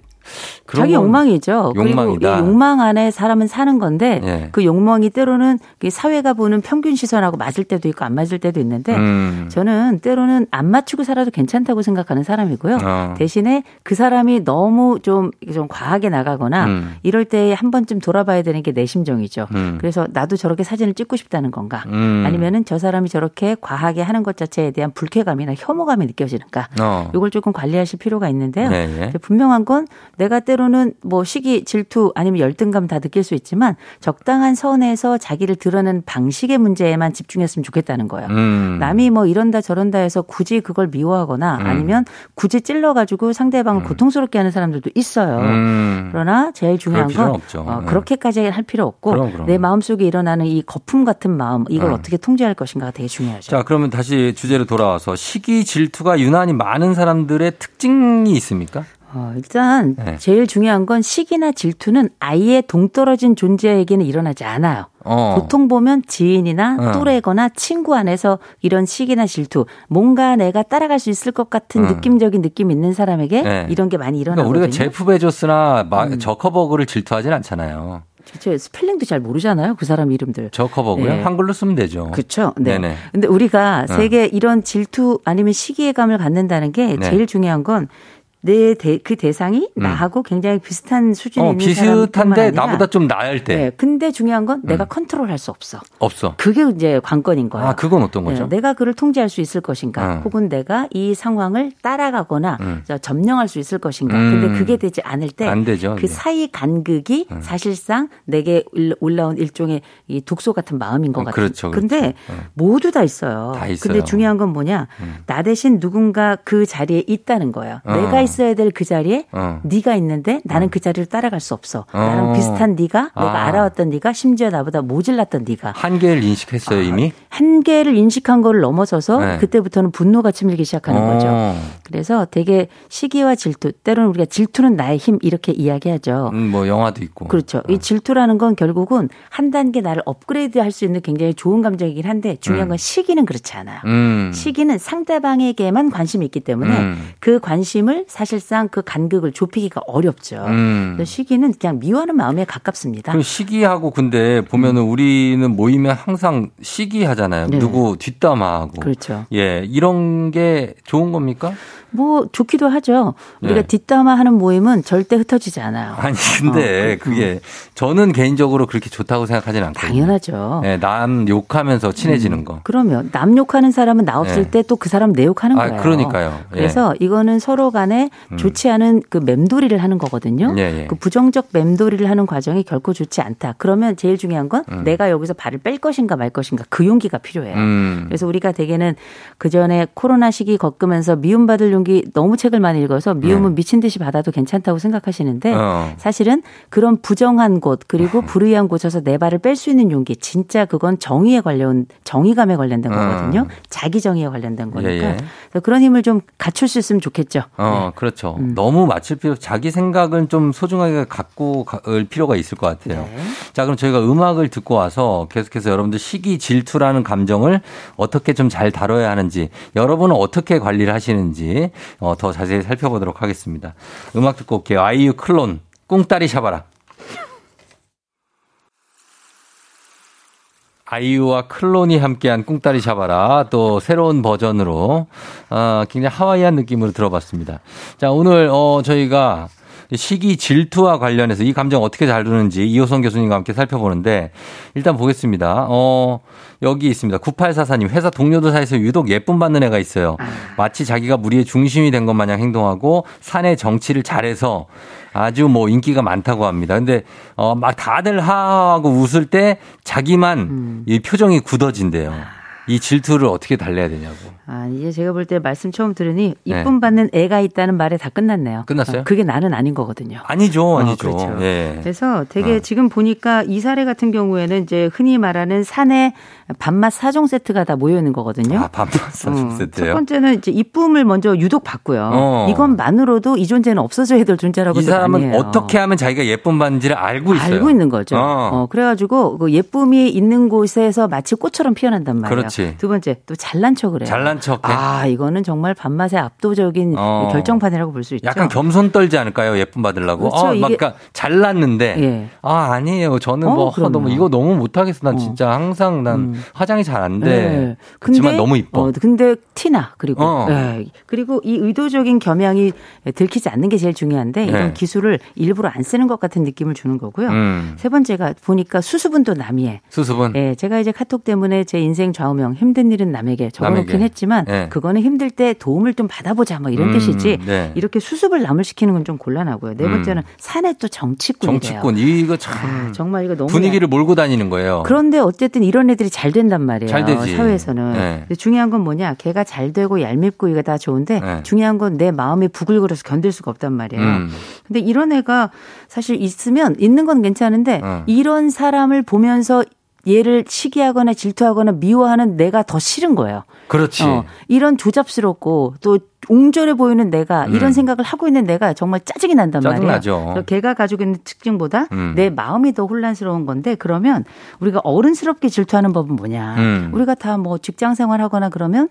자기 건 욕망이죠. 욕망이다. 그리고 이 욕망 안에 사람은 사는 건데 예. 그 욕망이 때로는 그 사회가 보는 평균 시선하고 맞을 때도 있고 안 맞을 때도 있는데 음. 저는 때로는 안 맞추고 살아도 괜찮다고 생각하는 사람이고요. 어. 대신에 그 사람이 너무 좀, 좀 과하게 나가거나 음. 이럴 때 한 번쯤 돌아봐야 되는 게 내 심정이죠. 음. 그래서 나도 저렇게 사진을 찍고 싶다는 건가? 음. 아니면은 저 사람이 저렇게 과하게 하는 것 자체에 대한 불쾌감이나 혐오감이 느껴지는가? 어. 이걸 조금 관리하실 필요가 있는데요. 네, 예. 분명한 건 내가 때로는 뭐 시기, 질투 아니면 열등감 다 느낄 수 있지만 적당한 선에서 자기를 드러낸 방식의 문제에만 집중했으면 좋겠다는 거예요. 음. 남이 뭐 이런다 저런다 해서 굳이 그걸 미워하거나 음. 아니면 굳이 찔러가지고 상대방을 고통스럽게 하는 사람들도 있어요. 음. 그러나 제일 중요한 건. 어, 네. 그렇게까지 할 필요 없고 그럼, 그럼. 내 마음속에 일어나는 이 거품 같은 마음 이걸 음. 어떻게 통제할 것인가가 되게 중요하죠. 자, 그러면 다시 주제로 돌아와서 시기 질투가 유난히 많은 사람들의 특징이 있습니까? 어, 일단 네. 제일 중요한 건 시기나 질투는 아예 동떨어진 존재에게는 일어나지 않아요. 어. 보통 보면 지인이나 어. 또래거나 친구 안에서 이런 시기나 질투, 뭔가 내가 따라갈 수 있을 것 같은 음. 느낌적인 느낌 있는 사람에게 네. 이런 게 많이 그러니까 일어나거든요. 음. 우리가 제프 베조스나 마, 저커버그를 질투하진 않잖아요. 저 스펠링도 잘 모르잖아요. 그 사람 이름들. 저커버그요? 네. 한글로 쓰면 되죠. 그렇죠. 네. 네네. 근데 우리가 어. 세계 이런 질투 아니면 시기의감을 갖는다는 게 네. 제일 중요한 건 내 그 대상이 나하고 굉장히 비슷한 수준에 음. 어, 있는 비슷한데 나보다 좀 나을 때 네. 근데 중요한 건 내가 음. 컨트롤할 수 없어. 없어. 그게 이제 관건인 거예요. 아, 그건 어떤 거죠? 네, 내가 그를 통제할 수 있을 것인가, 어. 혹은 내가 이 상황을 따라가거나 음. 저 점령할 수 있을 것인가. 음. 근데 그게 되지 않을 때 안 되죠, 그. 사이 간극이 사실상 내게 올- 올라온 일종의 이 독소 같은 마음인 것 어, 같아요. 그렇죠, 그렇죠. 근데 어. 모두 다 있어요. 다 있어요. 근데 중요한 건 뭐냐? 음. 나 대신 누군가 그 자리에 있다는 거예요. 어. 내가 있 어야 될 그 자리에 어. 네가 있는데 나는 그 자리를 따라갈 수 없어. 어. 나랑 비슷한 네가 내가 아. 알아왔던 네가 심지어 나보다 모질랐던 네가 한계를 인식했어요, 이미? 한계를 인식한 거를 넘어서서 네. 그때부터는 분노가 치밀기 시작하는 어. 거죠. 그래서 되게 시기와 질투, 때로는 우리가 질투는 나의 힘 이렇게 이야기하죠. 음, 뭐 영화도 있고. 그렇죠. 이 질투라는 건 결국은 한 단계 나를 업그레이드 할 수 있는 굉장히 좋은 감정이긴 한데 중요한 음. 건 시기는 그렇지 않아요. 음. 시기는 상대방에게만 관심이 있기 때문에 음. 그 관심을 사실상 그 간극을 좁히기가 어렵죠. 음. 시기는 그냥 미워하는 마음에 가깝습니다. 그 시기하고 근데 보면은 우리는 모이면 항상 시기하잖아요. 네. 누구 뒷담화하고. 그렇죠. 예, 이런 게 좋은 겁니까? 뭐 좋기도 하죠. 우리가 네. 뒷담화하는 모임은 절대 흩어지지 않아요. 아니 근데 어, 그게 저는 개인적으로 그렇게 좋다고 생각하지는 않거든요. 당연하죠. 예, 남 욕하면서 친해지는 거. 그러면 남 욕하는 사람은 나 없을 네. 때또 그 사람 내 욕하는 아, 거예요. 그러니까요. 예. 그래서 이거는 서로 간에 음. 좋지 않은 그 맴돌이를 하는 거거든요. 예, 예. 그 부정적 맴돌이를 하는 과정이 결코 좋지 않다. 그러면 제일 중요한 건 음. 내가 여기서 발을 뺄 것인가 말 것인가 그 용기가 필요해요. 음. 그래서 우리가 대개는 그 전에 코로나 시기 겪으면서 미움받을 용기 너무 책을 많이 읽어서 미움은 미친 듯이 받아도 괜찮다고 생각하시는데 네. 어. 사실은 그런 부정한 곳 그리고 불의한 곳에서 내 발을 뺄 수 있는 용기 진짜 그건 정의에 관련 정의감에 관련된 거거든요. 음. 자기 정의에 관련된 거니까 예, 예. 그런 힘을 좀 갖출 수 있으면 좋겠죠. 어, 그렇죠. 음. 너무 맞출 필요, 자기 생각은 좀 소중하게 갖고 갈 필요가 있을 것 같아요. 네. 자, 그럼 저희가 음악을 듣고 와서 계속해서 여러분들 시기 질투라는 감정을 어떻게 좀 잘 다뤄야 하는지, 여러분은 어떻게 관리를 하시는지, 어, 더 자세히 살펴보도록 하겠습니다. 음악 듣고 올게요. 아이유 클론, 꿍따리 샤바라. 아이유와 클론이 함께한 꿍따리 샤바라 또 새로운 버전으로 어, 굉장히 하와이안 느낌으로 들어봤습니다. 자 오늘 어, 저희가 시기 질투와 관련해서 이 감정 어떻게 다루는지 이호성 교수님과 함께 살펴보는데 일단 보겠습니다. 어, 여기 있습니다. 9844님 회사 동료들 사이에서 유독 예쁨 받는 애가 있어요. 마치 자기가 무리의 중심이 된 것 마냥 행동하고 사내 정치를 잘해서 아주 뭐 인기가 많다고 합니다. 근데 어 막 다들 하하하고 웃을 때 자기만 이 표정이 굳어진대요. 이 질투를 어떻게 달래야 되냐고. 아, 이제 제가 볼 때 말씀 처음 들으니 네. 이쁨 받는 애가 있다는 말에 다 끝났네요. 끝났어요? 어, 그게 나는 아닌 거거든요. 아니죠, 아니죠. 어, 그렇죠. 예. 그래서 되게 어. 지금 보니까 이 사례 같은 경우에는 이제 흔히 말하는 산에 밥맛 사종 세트가 다 모여 있는 거거든요. 아, 밥맛 사종 어, 첫. 번째는 이제 이쁨을 먼저 유독 받고요. 어. 이것만으로도 이 존재는 없어져야 될 존재라고 이 사람은 아니에요. 어떻게 하면 자기가 예쁨 받는지를 알고 있어요. 알고 있는 거죠. 어. 어, 그래가지고 그 예쁨이 있는 곳에서 마치 꽃처럼 피어난단 말이에요. 그렇지. 두 번째 또 잘난 척을 해요. 잘난 척해. 아 이거는 정말 밥맛의 압도적인 어. 결정판이라고 볼 수 있죠. 약간 겸손 떨지 않을까요? 예쁨 받으려고. 그렇죠. 아, 막 이게- 그러니까 잘났는데. 예. 아, 아니에요. 저는 어, 뭐, 아. 너무, 이거 너무 못하겠어. 난 진짜 항상 난 화장이 잘 안 돼. 네. 그렇지만 너무 이뻐. 어, 근데 티나 그리고 어. 네. 그리고 이 의도적인 겸양이 들키지 않는 게 제일 중요한데 이런 네. 기술을 일부러 안 쓰는 것 같은 느낌을 주는 거고요. 음. 세 번째가 보니까 또 남이에. 수습은. 예, 제가 이제 카톡 때문에 제 인생 좌우명 힘든 일은 남에게 적어놓긴 남에게. 했지만 예. 그거는 힘들 때 도움을 좀 받아보자 뭐 이런 음, 뜻이지 네. 이렇게 수습을 남을 시키는 건 좀 곤란하고요. 네 음. 번째는 산에 또 정치꾼이 돼요. 정치꾼. 이거 참. 아, 정말 이거 너무 분위기를 몰고 다니는 거예요. 그런데 어쨌든 이런 애들이 잘 된단 말이에요. 잘 되지. 사회에서는. 네. 근데 중요한 건 뭐냐? 걔가 잘 되고 얄밉고 이거 다 좋은데 네. 중요한 건 내 마음이 부글거려서 견딜 수가 없단 말이에요. 음. 근데 이런 애가 사실 있으면 있는 건 괜찮은데 어. 이런 사람을 보면서 얘를 시기하거나 질투하거나 미워하는 내가 더 싫은 거예요. 그렇지. 어, 이런 조잡스럽고 또 옹졸해 보이는 내가 음. 이런 생각을 하고 있는 내가 정말 짜증이 난단 짜증나죠. 말이에요. 걔가 가지고 있는 특징보다 음. 내 마음이 더 혼란스러운 건데 그러면 우리가 어른스럽게 질투하는 법은 뭐냐? 음. 우리가 다 뭐 직장 생활하거나 그러면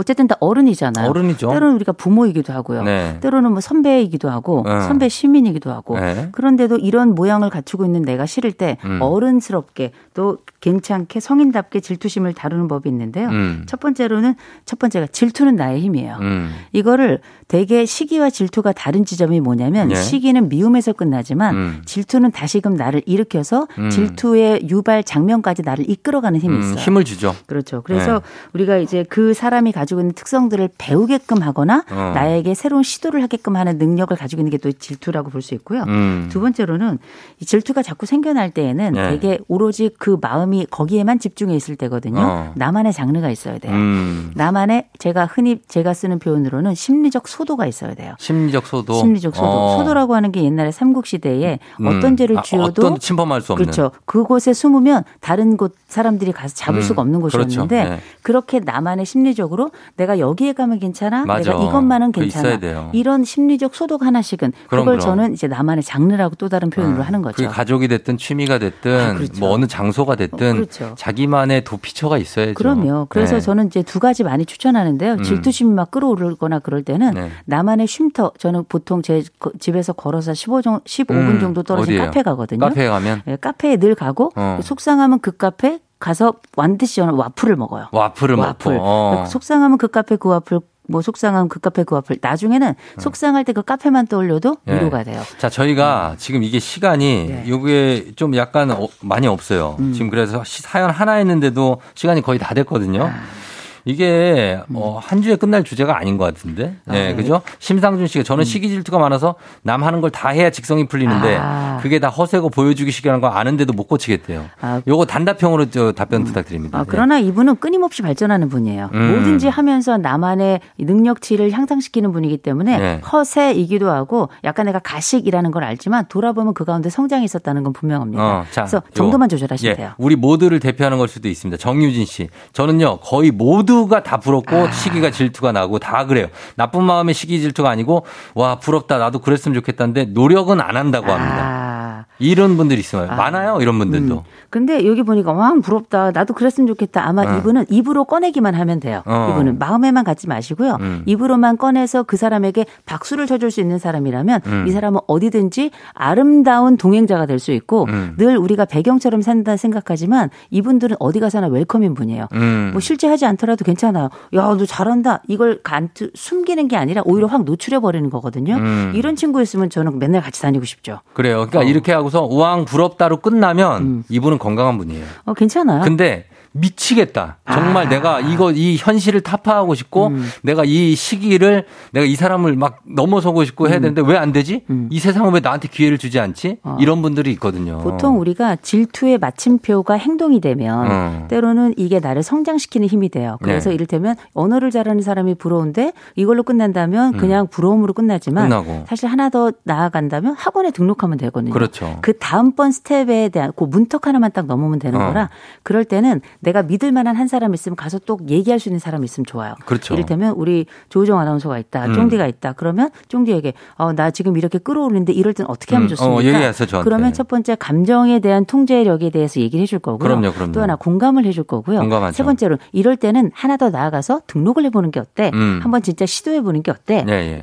어쨌든 다 어른이잖아요. 어른이죠. 때로는 우리가 부모이기도 하고요. 네. 때로는 뭐 선배이기도 하고 네. 선배 시민이기도 하고 네. 그런데도 이런 모양을 갖추고 있는 내가 싫을 때 음. 어른스럽게 또 괜찮게 성인답게 질투심을 다루는 법이 있는데요. 음. 첫 번째로는 첫 번째가 질투는 나의 힘이에요. 음. 이거를 되게 시기와 질투가 다른 지점이 뭐냐면 예. 시기는 미움에서 끝나지만 음. 질투는 다시금 나를 일으켜서 음. 질투의 유발 장면까지 나를 이끌어가는 힘이 음, 있어요. 힘을 주죠. 그렇죠. 그래서 네. 우리가 이제 그 사람이 가지고 있는 특성들을 배우게끔 하거나 어. 나에게 새로운 시도를 하게끔 하는 능력을 가지고 있는 게 또 질투라고 볼 수 있고요. 음. 두 번째로는 이 질투가 자꾸 생겨날 때에는 네. 되게 오로지 그 마음 이 거기에만 집중해 있을 때거든요. 어. 나만의 장르가 있어야 돼요. 음. 나만의 제가 흔히 제가 쓰는 표현으로는 심리적 소도가 있어야 돼요. 심리적 소도. 심리적 소도. 어. 소도라고 하는 게 옛날에 삼국 시대에 음. 어떤 죄를 아, 지어도 어떤 침범할 수 없는. 그렇죠. 그곳에 숨으면 다른 곳 사람들이 가서 잡을 음, 수가 없는 그렇죠. 곳이었는데 네. 그렇게 나만의 심리적으로 내가 여기에 가면 괜찮아. 맞아. 내가 이것만은 괜찮아. 이런 심리적 소독 하나씩은 그럼, 그걸 그럼. 저는 이제 나만의 장르라고 또 다른 표현으로 하는 거죠. 가족이 됐든 취미가 됐든 아, 그렇죠. 뭐 어느 장소가 됐든 그렇죠. 자기만의 도피처가 있어야죠. 그럼요. 그래서 네. 저는 이제 두 가지 많이 추천하는데요. 음. 질투심이 막 끌어오르거나 그럴 때는 네. 나만의 쉼터. 저는 보통 제 거- 집에서 걸어서 15 정, 15분 음, 정도 떨어진 어디예요? 카페 가거든요. 카페에 가면 예, 카페에 늘 가고 어. 속상하면 그 카페 가서 완듯이 저는 와플을 먹어요. 와플을 와플. 먹고 어. 속상하면 그 카페 그 와플 뭐 속상하면 그 카페 그 와플. 나중에는 속상할 때 그 카페만 떠올려도 예. 위로가 돼요. 자, 저희가 지금 이게 시간이 네. 요게 좀 약간 어, 많이 없어요. 음. 지금 그래서 시- 사연 하나 했는데도 시간이 거의 다 됐거든요. 아. 이게 어, 한 주에 끝날 주제가 아닌 것 같은데. 아, 네, 네. 그죠? 심상준 씨가 저는 시기 질투가 많아서 남 하는 걸 다 해야 직성이 풀리는데 아. 그게 다 허세고 보여주기 식이라는 거 아는데도 못 고치겠대요. 아. 요거 단답형으로 저 답변 부탁드립니다. 아, 그러나 이분은 끊임없이 발전하는 분이에요. 음. 뭐든지 하면서 나만의 능력치를 향상시키는 분이기 때문에 네. 허세이기도 하고 약간 내가 가식이라는 걸 알지만 돌아보면 그 가운데 성장이 있었다는 건 분명합니다. 어, 자, 그래서 요- 정도만 조절하시면 예, 돼요. 우리 모두를 대표하는 걸 수도 있습니다. 정유진 씨. 저는요, 거의 모 두가 다 부럽고 아. 시기가 질투가 나고 다 그래요. 나쁜 마음의 시기 질투가 아니고, 와, 부럽다. 나도 그랬으면 좋겠다는데 노력은 안 한다고 합니다. 아. 이런 분들이 있어요. 많아요, 이런 분들도. 음. 근데 여기 보니까 와 부럽다. 나도 그랬으면 좋겠다. 아마 어. 이분은 입으로 꺼내기만 하면 돼요. 어. 이분은 마음에만 갖지 마시고요. 음. 입으로만 꺼내서 그 사람에게 박수를 쳐줄 수 있는 사람이라면 음. 이 사람은 어디든지 아름다운 동행자가 될 수 있고 음. 늘 우리가 배경처럼 산다 생각하지만 이분들은 어디 가서나 웰컴인 분이에요. 음. 뭐 실제 하지 않더라도 괜찮아요. 야, 너 잘한다. 이걸 간 숨기는 게 아니라 오히려 확 노출해 버리는 거거든요. 음. 이런 친구였으면 저는 맨날 같이 다니고 싶죠. 그래요. 그러니까 어. 이렇게 하고서 우왕 부럽다로 끝나면 음. 이분은 건강한 분이에요. 어, 괜찮아요. 근데 미치겠다. 정말 아. 내가 이거 이 현실을 타파하고 싶고 음. 내가 이 시기를 내가 이 사람을 막 넘어서고 싶고 해야 되는데 왜 안 되지? 이 세상은 왜 나한테 기회를 주지 않지? 어. 이런 분들이 있거든요. 보통 우리가 질투의 마침표가 행동이 되면 어. 때로는 이게 나를 성장시키는 힘이 돼요. 그래서 네. 이를테면 언어를 잘하는 사람이 부러운데 이걸로 끝난다면 그냥 부러움으로 끝나지만 음. 끝나고. 사실 하나 더 나아간다면 학원에 등록하면 되거든요. 그렇죠. 그 다음번 스텝에 대한 그 문턱 하나만 딱 넘으면 되는 어. 거라 그럴 때는 내가 믿을 만한 한 사람 있으면 가서 또 얘기할 수 있는 사람 있으면 좋아요. 그렇죠. 이를테면 우리 조우정 아나운서가 있다. 음. 쫑디가 있다. 그러면 쫑디에게 어, 나 지금 이렇게 끌어오르는데 이럴 땐 어떻게 하면 음. 좋습니까? 어, 얘기하세요, 저한테. 그러면 첫 번째 감정에 대한 통제력에 대해서 얘기를 해줄 거고요. 그럼요, 그럼요. 또 하나 공감을 해줄 거고요. 공감하죠. 세 번째로 이럴 때는 하나 더 나아가서 등록을 해보는 게 어때? 음. 한번 진짜 시도해보는 게 어때? 예, 예.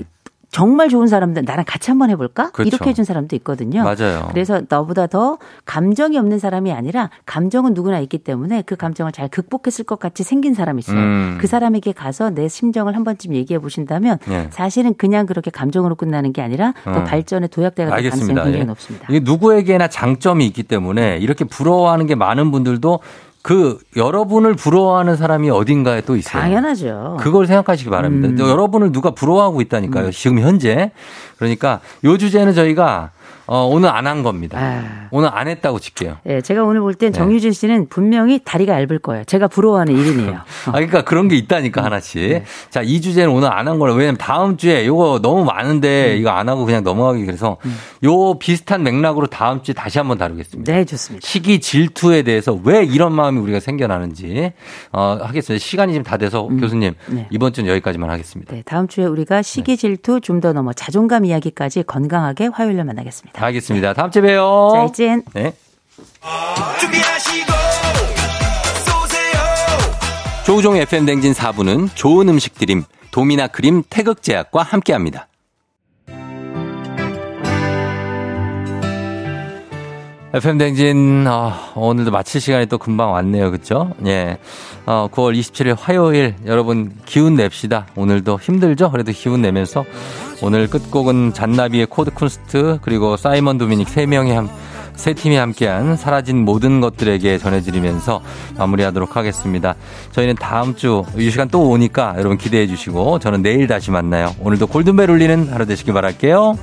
정말 좋은 사람들 나랑 같이 한번 해볼까? 그렇죠. 이렇게 해준 사람도 있거든요. 맞아요. 그래서 너보다 더 감정이 없는 사람이 아니라 감정은 누구나 있기 때문에 그 감정을 잘 극복했을 것 같이 생긴 사람이 있어요. 음. 그 사람에게 가서 내 심정을 한 번쯤 얘기해 보신다면 예. 사실은 그냥 그렇게 감정으로 끝나는 게 아니라 더 어. 발전의 도약대가 될 가능성이 알겠습니다. 굉장히 예. 높습니다. 이게 누구에게나 장점이 있기 때문에 이렇게 부러워하는 게 많은 분들도 그 여러분을 부러워하는 사람이 어딘가에 또 있어요. 당연하죠. 그걸 생각하시기 바랍니다. 음. 여러분을 누가 부러워하고 있다니까요. 지금 현재. 그러니까 요 주제는 저희가 어, 오늘 안 한 겁니다. 아. 오늘 안 했다고 칠게요. 예, 제가 오늘 볼땐 네. 정유진 씨는 분명히 다리가 얇을 거예요. 제가 부러워하는 일인이에요. 아, 그러니까 그런 게 있다니까, 하나씩. 자, 이 주제는 오늘 안 한 거라. 왜냐면 다음 주에 요거 너무 많은데 이거 안 하고 그냥 넘어가기 그래서 요 비슷한 맥락으로 다음 주에 다시 한번 다루겠습니다. 네, 좋습니다. 시기 질투에 대해서 왜 이런 마음이 우리가 생겨나는지, 어, 하겠습니다. 시간이 지금 다 돼서 교수님, 네. 이번 주는 여기까지만 하겠습니다. 네, 다음 주에 우리가 시기 질투 좀 더 넘어 자존감 이야기까지 건강하게 화요일에 만나겠습니다. 알겠습니다. 다음 주에 봬요. 자, 이젠 네. 준비하시고 쏘세요 조우종 FM 댕진 4부는 좋은 음식 드림, 도미나 크림 태극제약과 함께합니다. FM 댕진 어, 오늘도 마칠 시간이 또 금방 왔네요, 그렇죠? 예, 어, 9월 27일 화요일 여러분 기운 냅시다. 오늘도 힘들죠? 그래도 기운 내면서 오늘 끝곡은 잔나비의 코드 쿤스트 그리고 사이먼 도미닉 세 명이 함. 세 팀이 함께한 사라진 모든 것들에게 전해드리면서 마무리하도록 하겠습니다. 저희는 다음 주 이 시간 또 오니까 여러분 기대해 주시고 저는 내일 다시 만나요. 오늘도 골든벨 울리는 하루 되시길 바랄게요.